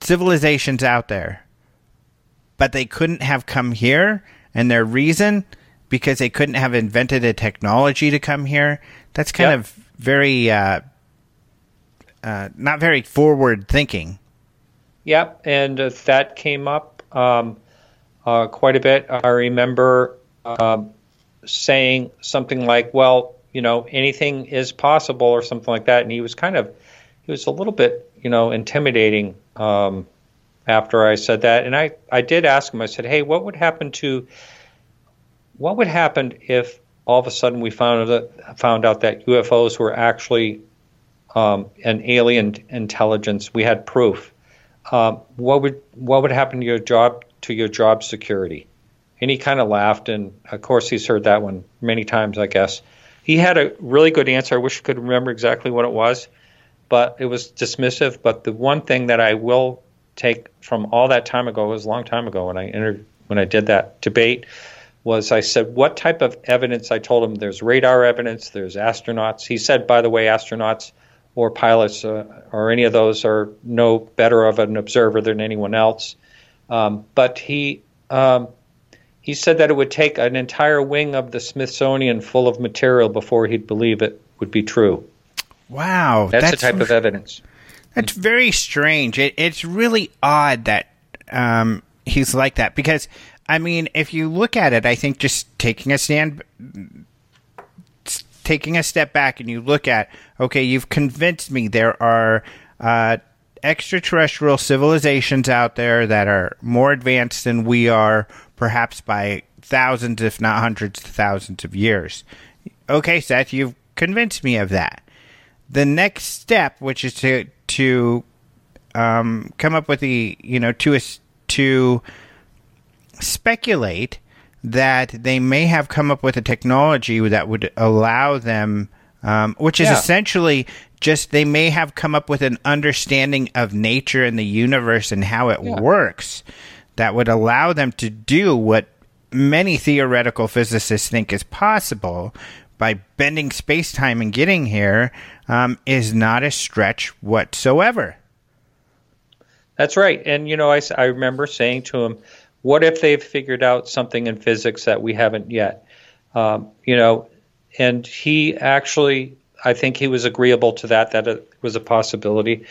civilizations out there, but they couldn't have come here. And their reason because they couldn't have invented a technology to come here. That's kind yep. of very uh, uh, not very forward thinking. Yep, and uh, that came up um, uh, quite a bit. I remember um, saying something like, "Well, you know, anything is possible," or something like that, and he was kind of he was a little bit, you know, intimidating um, after I said that. And I I did ask him. I said, "Hey, what would happen to what would happen if all of a sudden we found out, found out that UFOs were actually um, an alien intelligence? We had proof. Um, what would what would happen to your job to your job security? And he kind of laughed, and of course he's heard that one many times, I guess. He had a really good answer. I wish I could remember exactly what it was, but it was dismissive. But the one thing that I will take from all that time ago it was a long time ago when I entered when I did that debate was I said, what type of evidence? I told him there's radar evidence, there's astronauts. He said, by the way, astronauts or pilots uh, or any of those are no better of an observer than anyone else. Um, but he um, he said that it would take an entire wing of the Smithsonian full of material before he'd believe it would be true. Wow, that's, that's the type of evidence. That's very strange. It, it's really odd that um, he's like that because I mean, if you look at it, I think just taking a stand, taking a step back, and you look at, okay, you've convinced me there are uh, extraterrestrial civilizations out there that are more advanced than we are, perhaps by thousands, if not hundreds of thousands of years. Okay, Seth, you've convinced me of that. The next step, which is to to um, come up with the you know to to speculate that they may have come up with a technology that would allow them um, which is Yeah. essentially just they may have come up with an understanding of nature and the universe and how it Yeah. works that would allow them to do what many theoretical physicists think is possible by bending space time and getting here um, is not a stretch whatsoever. That's right. And, you know, I, I remember saying to him, what if they've figured out something in physics that we haven't yet? Um, you know, and he actually, I think he was agreeable to that, that it was a possibility.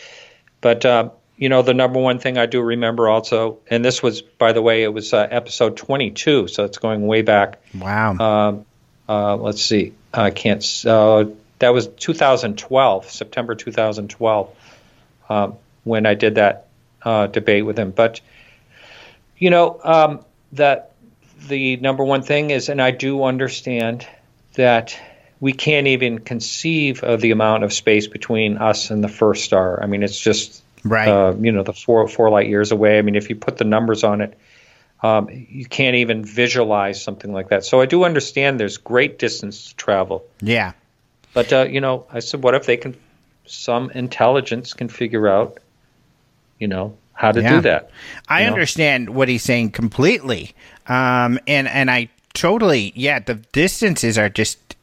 But, um, you know, the number one thing I do remember also, and this was, by the way, it was uh, episode 22, so it's going way back. Wow. Um, uh, let's see. I can't. Uh, that was 2012, September 2012, um, when I did that uh, debate with him. But you know um, that the number one thing is, and I do understand that we can't even conceive of the amount of space between us and the first star. I mean, it's just right. uh, you know the four four light years away. I mean, if you put the numbers on it, um, you can't even visualize something like that. So I do understand there's great distance to travel, yeah. but uh, you know, I said, what if they can, some intelligence can figure out, you know, how to Yeah. do that? I know? understand what he's saying completely. Um, and, and I totally, yeah, the distances are just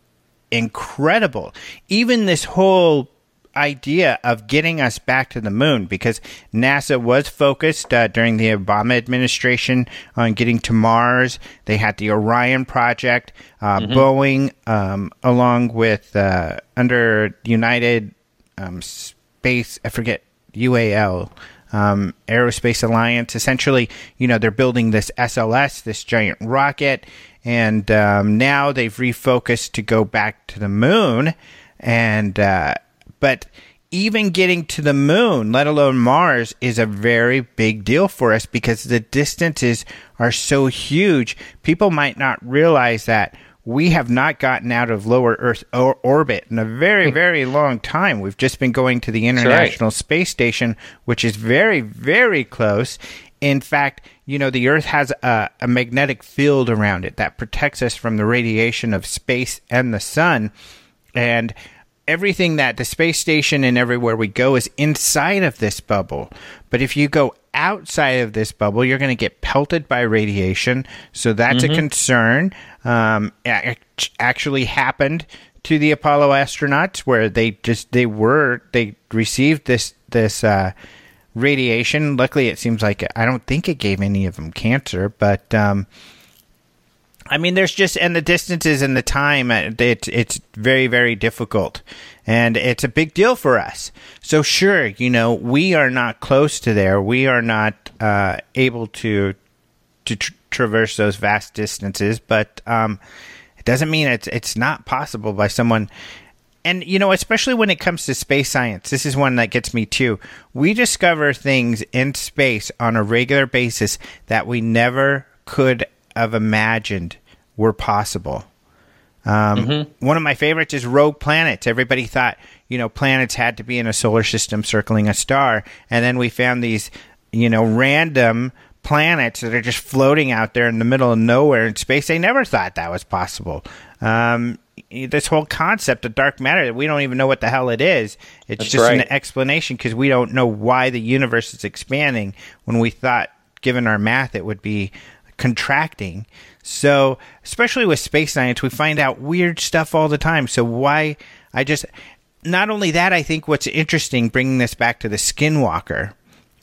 incredible. Even this whole idea of getting us back to the moon, because NASA was focused uh, during the Obama administration on getting to Mars. They had the Orion project, uh, Boeing, um, along with uh, under United um, Space, I forget, UAL um, Aerospace Alliance. Essentially, you know, they're building this SLS, this giant rocket, and um, now they've refocused to go back to the moon. And uh, but even getting to the moon, let alone Mars, is a very big deal for us because the distances are so huge. People might not realize that we have not gotten out of lower Earth or- orbit in a very, hmm. very long time. We've just been going to the right. International Space Station, which is very, very close. In fact, you know, the Earth has a, a magnetic field around it that protects us from the radiation of space and the sun. And everything that the space station and everywhere we go is inside of this bubble. But if you go outside of this bubble, you're going to get pelted by radiation. So that's a concern. Um, act- actually happened to the Apollo astronauts where they just they were they received this this uh, radiation. Luckily, it seems like I don't think it gave any of them cancer, but um, I mean, there's just and the distances and the time. uh, It's it's very very difficult, and it's a big deal for us. So sure, you know, we are not close to there. We are not uh, able to to tr- traverse those vast distances, but um, it doesn't mean it's it's not possible by someone. And you know, especially when it comes to space science, this is one that gets me too. We discover things in space on a regular basis that we never could have imagined were possible. Um, One of my favorites is rogue planets. Everybody thought, you know, planets had to be in a solar system circling a star, and then we found these, you know, random planets that are just floating out there in the middle of nowhere in space. They never thought that was possible. Um, this whole concept of dark matter, that we don't even know what the hell it is. It's That's just an explanation because we don't know why the universe is expanding when we thought, given our math, it would be contracting. So, especially with space science, we find out weird stuff all the time. So, why I just not only that, I think what's interesting, bringing this back to the Skinwalker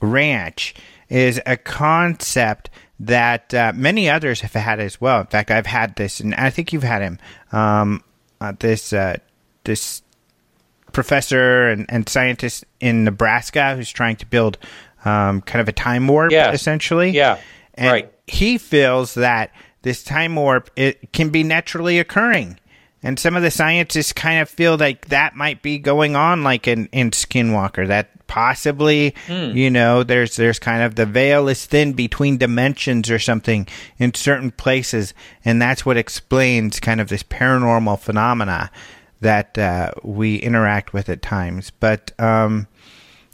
Ranch, is a concept that uh, many others have had as well. In fact, I've had this, and I think you've had him. Um, uh, this uh, this professor and, and scientist in Nebraska who's trying to build um, kind of a time warp, Yes. essentially. Yeah, And right. He feels that this time warp it can be naturally occurring. And some of the scientists kind of feel like that might be going on, like in, in Skinwalker. That possibly, you know, there's there's kind of the veil is thin between dimensions or something in certain places, and that's what explains kind of this paranormal phenomena that uh, we interact with at times. But um,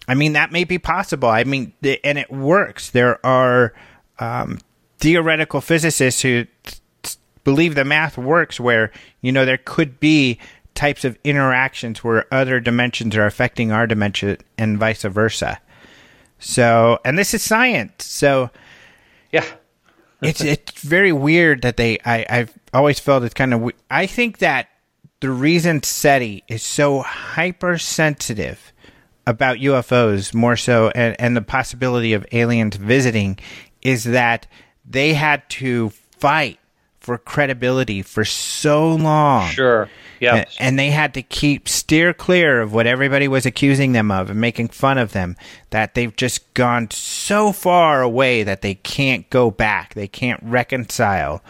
I mean, that may be possible. I mean, th- and it works. There are um, theoretical physicists who th- believe the math works where, you know, there could be types of interactions where other dimensions are affecting our dimension and vice versa. So, and this is science. So, yeah, it's it's very weird that they. I I've always felt it's kind of. I think that the reason SETI is so hypersensitive about UFOs more so and, and the possibility of aliens visiting is that they had to fight for credibility for so long. Sure. Yeah. And, and, they had to keep steer clear of what everybody was accusing them of and making fun of them that they've just gone so far away that they can't go back. They can't reconcile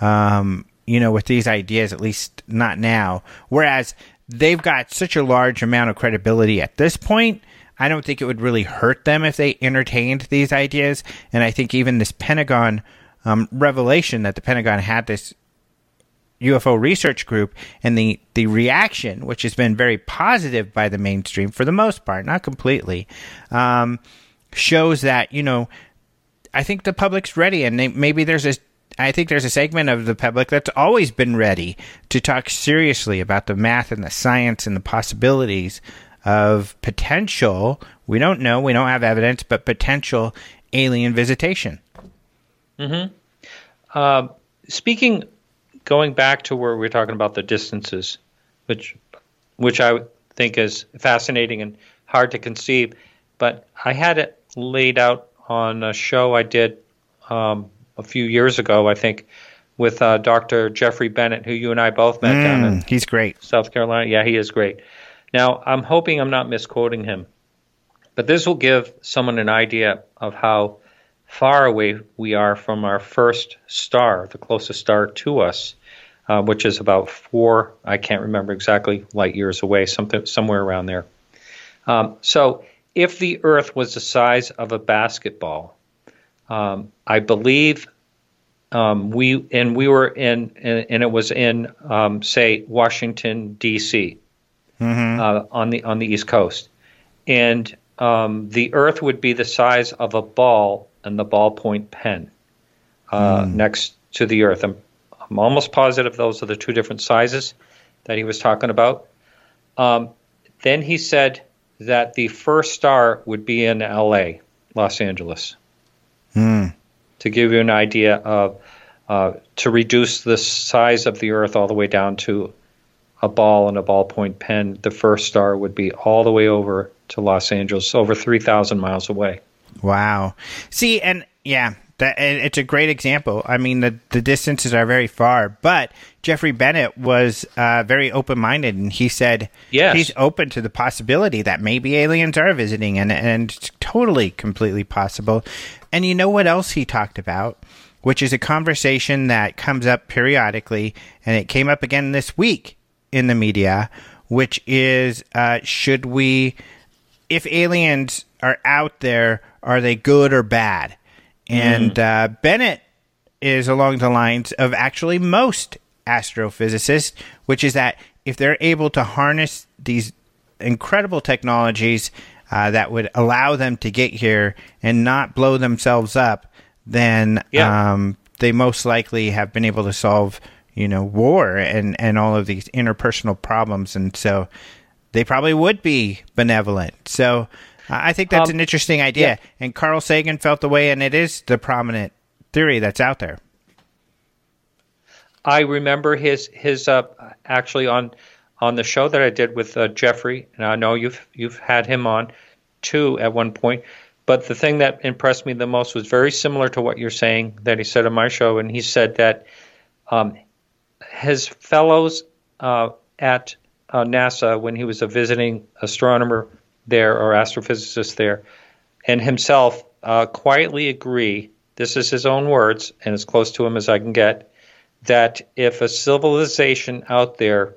um, you know with these ideas at least not now. Whereas they've got such a large amount of credibility at this point I don't think it would really hurt them if they entertained these ideas. And I think even this Pentagon um, revelation that the Pentagon had this UFO research group and the, the reaction, which has been very positive by the mainstream for the most part, not completely, um, shows that, you know, I think the public's ready and they, maybe there's a I think there's a segment of the public that's always been ready to talk seriously about the math and the science and the possibilities of potential, we don't know, we don't have evidence, but potential alien visitation. Mm-hmm. Uh, speaking, going back to where we are talking about the distances, which, which I think is fascinating and hard to conceive, but I had it laid out on a show I did um, a few years ago, I think, with uh, Dr. Jeffrey Bennett, who you and I both met mm, down in he's great. South Carolina. Yeah, he is great. Now, I'm hoping I'm not misquoting him, but this will give someone an idea of how far away we are from our first star, the closest star to us, uh, which is about four, I can't remember exactly, light years away, something somewhere around there. Um, so, if the Earth was the size of a basketball, um, I believe um, we and we were in, and, and it was in, um, say, Washington D.C mm-hmm. uh, on the on the East Coast, and um, the Earth would be the size of a ball and the ballpoint pen uh, mm. next to the Earth. I'm, I'm almost positive those are the two different sizes that he was talking about. Um, then he said that the first star would be in L.A., Los Angeles. Mm. To give you an idea of uh, to reduce the size of the Earth all the way down to a ball and a ballpoint pen, the first star would be all the way over to Los Angeles, over 3,000 miles away. Wow. See, and yeah, that it's a great example. I mean, the the distances are very far, but Jeffrey Bennett was uh, very open minded, and he said yes. he's open to the possibility that maybe aliens are visiting, and and it's totally completely possible. And you know what else he talked about, which is a conversation that comes up periodically, and it came up again this week in the media, which is uh, should we, if aliens are out there, are they good or bad? And mm. uh, Bennett is along the lines of actually most astrophysicists, which is that if they're able to harness these incredible technologies uh, that would allow them to get here and not blow themselves up, then yeah. um, they most likely have been able to solve you know, war and, and all of these interpersonal problems. And so they probably would be benevolent. So I think that's um, an interesting idea. Yeah. And Carl Sagan felt the way, and it is the prominent theory that's out there. I remember his his uh, actually on on the show that I did with uh, Jeffrey, and I know you've you've had him on too at one point. But the thing that impressed me the most was very similar to what you're saying that he said on my show, and he said that um, his fellows uh, at uh, NASA when he was a visiting astronomer there or astrophysicist there, and himself uh, quietly agree. This is his own words, and as close to him as I can get. That if a civilization out there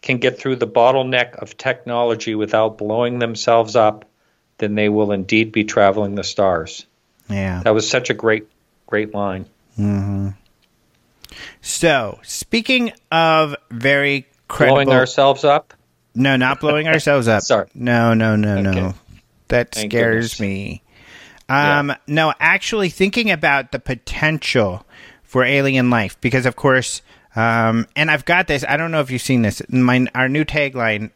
can get through the bottleneck of technology without blowing themselves up, then they will indeed be traveling the stars. Yeah, that was such a great, great line. Mm-hmm. So, speaking of very credible, blowing ourselves up. No, not blowing ourselves up. Sorry. No, no, no, okay. no. That Thank scares goodness. me. Um, yeah. No, actually, thinking about the potential for alien life, because of course, Um, and I've got this. I don't know if you've seen this. My our new tagline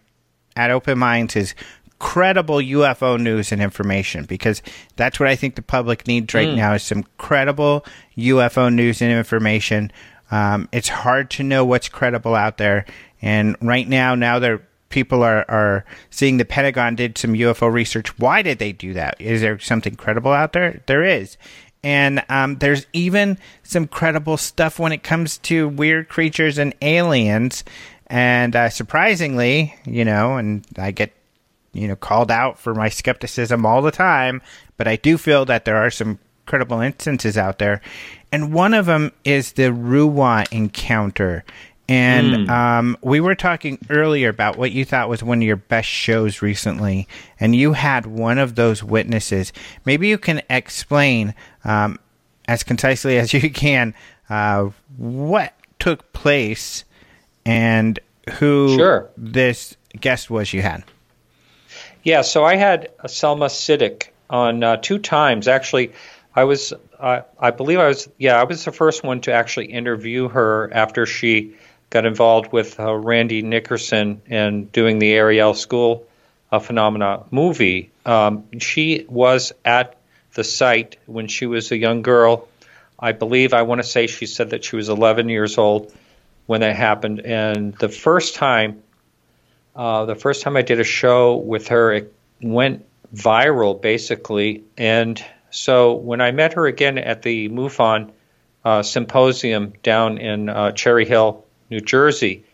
at Open Minds is credible UFO news and information because that's what I think the public needs right mm. now is some credible UFO news and information. Um, it's hard to know what's credible out there, and right now, now they're people are, are seeing the Pentagon did some UFO research. Why did they do that? Is there something credible out there? There is. And um, there's even some credible stuff when it comes to weird creatures and aliens. And uh, surprisingly, you know, and I get, you know, called out for my skepticism all the time, but I do feel that there are some credible instances out there. And one of them is the Ruwa encounter. And mm. um, we were talking earlier about what you thought was one of your best shows recently, and you had one of those witnesses. Maybe you can explain um, as concisely as you can uh, what took place and who sure. this guest was you had. Yeah, so I had Selma Siddiq on uh, two times. Actually, I was, uh, I believe I was, yeah, I was the first one to actually interview her after she got involved with uh, Randy Nickerson and doing the Ariel School of Phenomena movie. Um, she was at the site when she was a young girl. I believe I want to say she said that she was 11 years old when that happened. And the first time, uh, the first time I did a show with her, it went viral basically. And so when I met her again at the MUFON uh, symposium down in uh, Cherry Hill, New Jersey,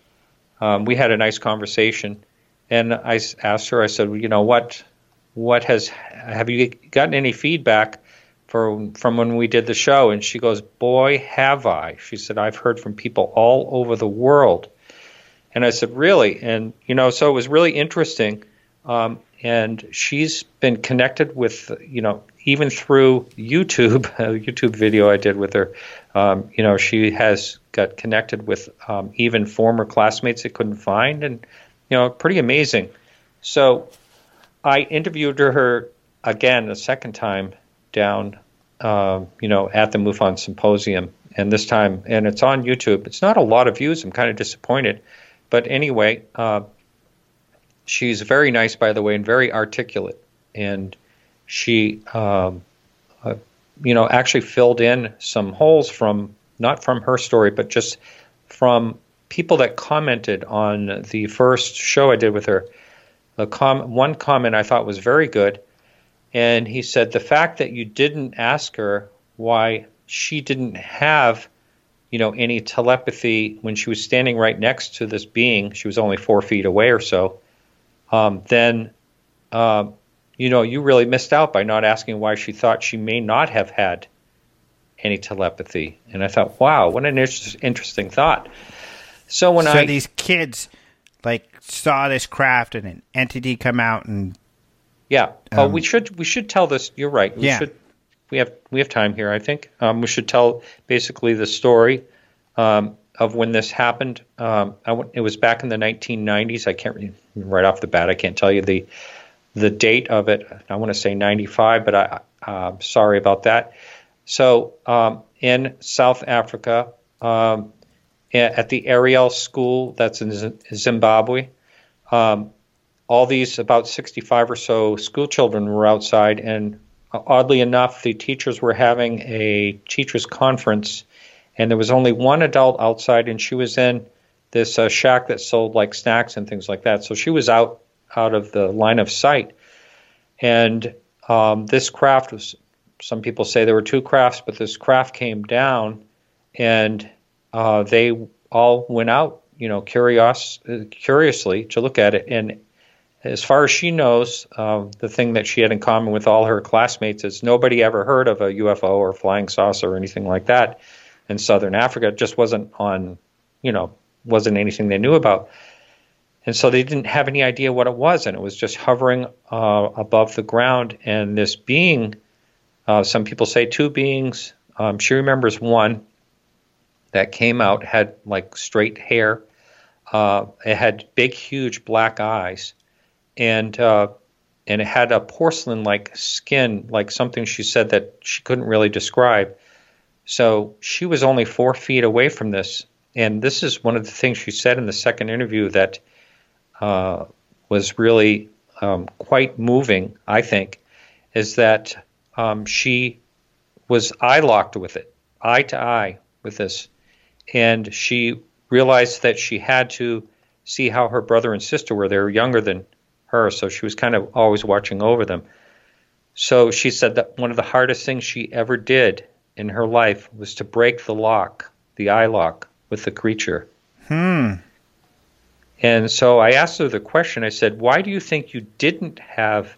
um, we had a nice conversation, and I asked her. I said, "You know what? What has have you gotten any feedback from from when we did the show?" And she goes, "Boy, have I!" She said, "I've heard from people all over the world." And I said, "Really?" And you know, so it was really interesting. Um, and she's been connected with you know even through YouTube, a YouTube video I did with her. Um, you know, she has got connected with um, even former classmates that couldn't find, and you know, pretty amazing. So I interviewed her again a second time down, um, you know, at the MUFON symposium, and this time, and it's on YouTube. It's not a lot of views. I'm kind of disappointed, but anyway, uh, she's very nice, by the way, and very articulate, and she. Um, uh, you know, actually filled in some holes from not from her story, but just from people that commented on the first show I did with her. Com- one comment I thought was very good, and he said the fact that you didn't ask her why she didn't have, you know, any telepathy when she was standing right next to this being. She was only four feet away or so. Um, then, uh, you know, you really missed out by not asking why she thought she may not have had any telepathy. And I thought, wow, what an inter- interesting thought. So when I so I these kids like saw this craft and an entity come out and yeah, oh, um, oh, we should we should tell this. You're right. We yeah. should. We have we have time here. I think um, we should tell basically the story um, of when this happened. Um, it was back in the 1990s. I can't right off the bat. I can't tell you the the date of it. I want to say 95, but I uh, sorry about that. So um, in South Africa, um, at the Ariel School, that's in Zimbabwe, um, all these about 65 or so school children were outside, and oddly enough, the teachers were having a teachers' conference, and there was only one adult outside, and she was in this uh, shack that sold like snacks and things like that. So she was out out of the line of sight, and um, this craft was some people say there were two crafts, but this craft came down, and uh, they all went out, you know, curious, curiously to look at it. And as far as she knows, uh, the thing that she had in common with all her classmates is nobody ever heard of a UFO or flying saucer or anything like that in southern Africa. It just wasn't on, you know, wasn't anything they knew about. And so they didn't have any idea what it was, and it was just hovering uh, above the ground. And this being uh, some people say two beings. Um, she remembers one that came out, had like straight hair. Uh, it had big, huge black eyes, and uh, and it had a porcelain-like skin, like something she said that she couldn't really describe. So she was only four feet away from this and this is one of the things she said in the second interview that uh, was really um, quite moving, I think, is that um, she was eye locked with it, eye to eye with this. And she realized that she had to see how her brother and sister were. They were younger than her, so she was kind of always watching over them. So she said that one of the hardest things she ever did in her life was to break the lock, the eye lock, with the creature. Hmm. And so I asked her the question I said, Why do you think you didn't have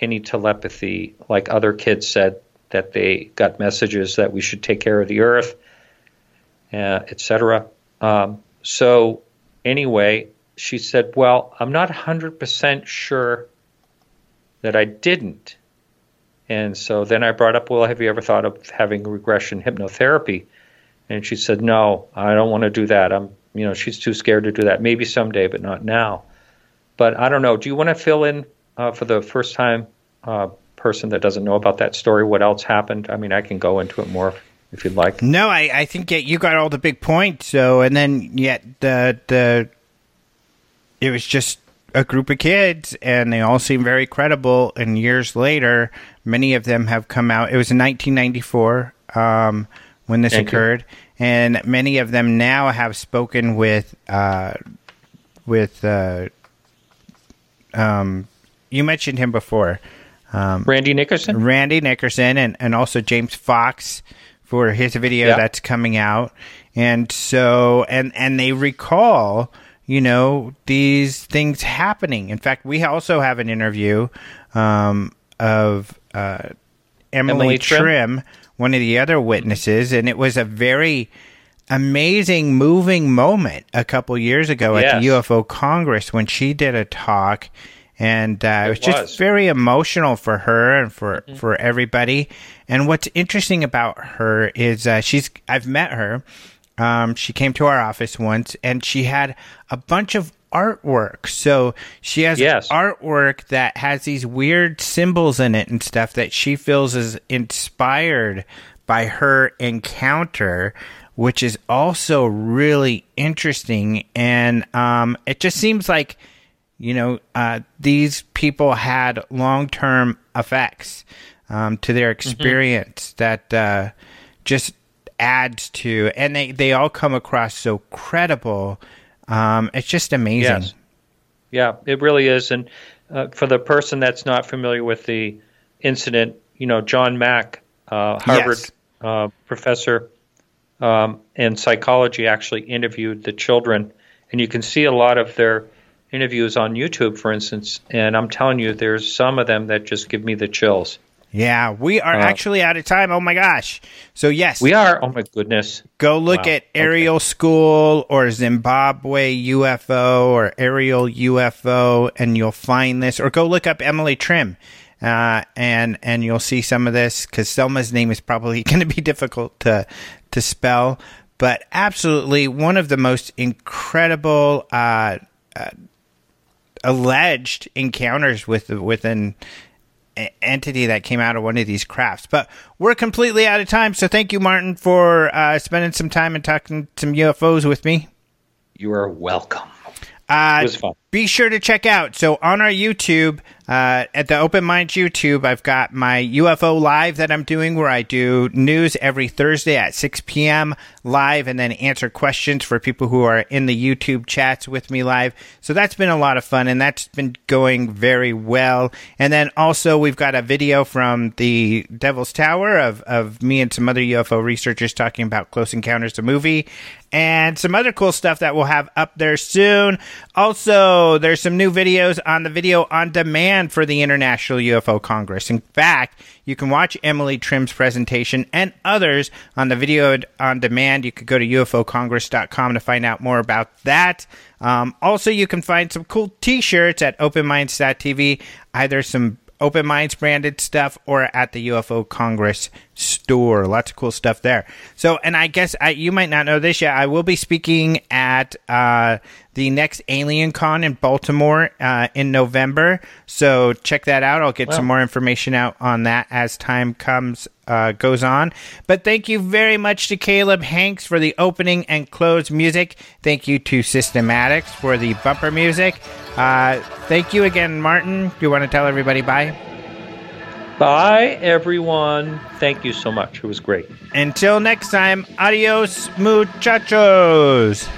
any telepathy like other kids said that they got messages that we should take care of the earth, uh, etc.? Um, so, anyway, she said, Well, I'm not 100% sure that I didn't. And so then I brought up, Well, have you ever thought of having regression hypnotherapy? And she said, No, I don't want to do that. I'm you know, she's too scared to do that. Maybe someday, but not now. But I don't know. Do you want to fill in uh, for the first time uh, person that doesn't know about that story what else happened? I mean, I can go into it more if you'd like. No, I, I think you got all the big points. So, and then yet the the it was just a group of kids, and they all seem very credible. And years later, many of them have come out. It was in 1994 um, when this Thank occurred. You and many of them now have spoken with uh, with uh, um, you mentioned him before, um, Randy Nickerson, Randy Nickerson, and and also James Fox for his video yeah. that's coming out, and so and and they recall you know these things happening. In fact, we also have an interview um, of uh, Emily, Emily Trim, Trim one of the other witnesses, and it was a very amazing, moving moment a couple years ago yes. at the UFO Congress when she did a talk, and uh, it, it, was, was just very emotional for her and for mm-hmm. for everybody. And what's interesting about her is uh, she's I've met her. Um, she came to our office once, and she had a bunch of artwork. So she has yes. artwork that has these weird symbols in it and stuff that she feels is inspired by her encounter, which is also really interesting. And um, it just seems like, you know, uh, these people had long term effects um, to their mm-hmm. experience mm-hmm. that uh, just adds to, and they, they all come across so credible um, it's just amazing. Yes. Yeah, it really is. And uh, for the person that's not familiar with the incident, you know, John Mack, uh, Harvard yes. uh, professor um, in psychology, actually interviewed the children, and you can see a lot of their interviews on YouTube, for instance. And I'm telling you, there's some of them that just give me the chills. Yeah, we are uh, actually out of time. Oh my gosh. So, yes. We are. Oh my goodness. Go look wow. at Ariel okay. School or Zimbabwe UFO or Ariel UFO and you'll find this. Or go look up Emily Trim. Uh, and and you'll see some of this because Selma's name is probably going to be difficult to to spell, but absolutely one of the most incredible uh, uh, alleged encounters with within entity that came out of one of these crafts. But we're completely out of time. So thank you, Martin, for uh, spending some time and talking some UFOs with me. You are welcome. Uh, it was fun. Be sure to check out. So on our YouTube, uh, at the Open Minds YouTube, I've got my UFO live that I'm doing where I do news every Thursday at 6 p.m. live and then answer questions for people who are in the YouTube chats with me live. So that's been a lot of fun and that's been going very well. And then also we've got a video from the Devil's Tower of, of me and some other UFO researchers talking about Close Encounters, the movie and some other cool stuff that we'll have up there soon. Also, there's some new videos on the video on demand for the International UFO Congress. In fact, you can watch Emily Trim's presentation and others on the video on demand. You could go to ufocongress.com to find out more about that. Um, also, you can find some cool t-shirts at openminds.tv, either some Open Minds branded stuff or at the UFO Congress store. Lots of cool stuff there. So, and I guess I, you might not know this yet. I will be speaking at uh, the next Alien Con in Baltimore uh, in November. So check that out. I'll get some more information out on that as time comes uh, goes on. But thank you very much to Caleb Hanks for the opening and close music. Thank you to Systematics for the bumper music. Uh, thank you again, Martin. Do you want to tell everybody bye? Bye, everyone. Thank you so much. It was great. Until next time, adios, muchachos.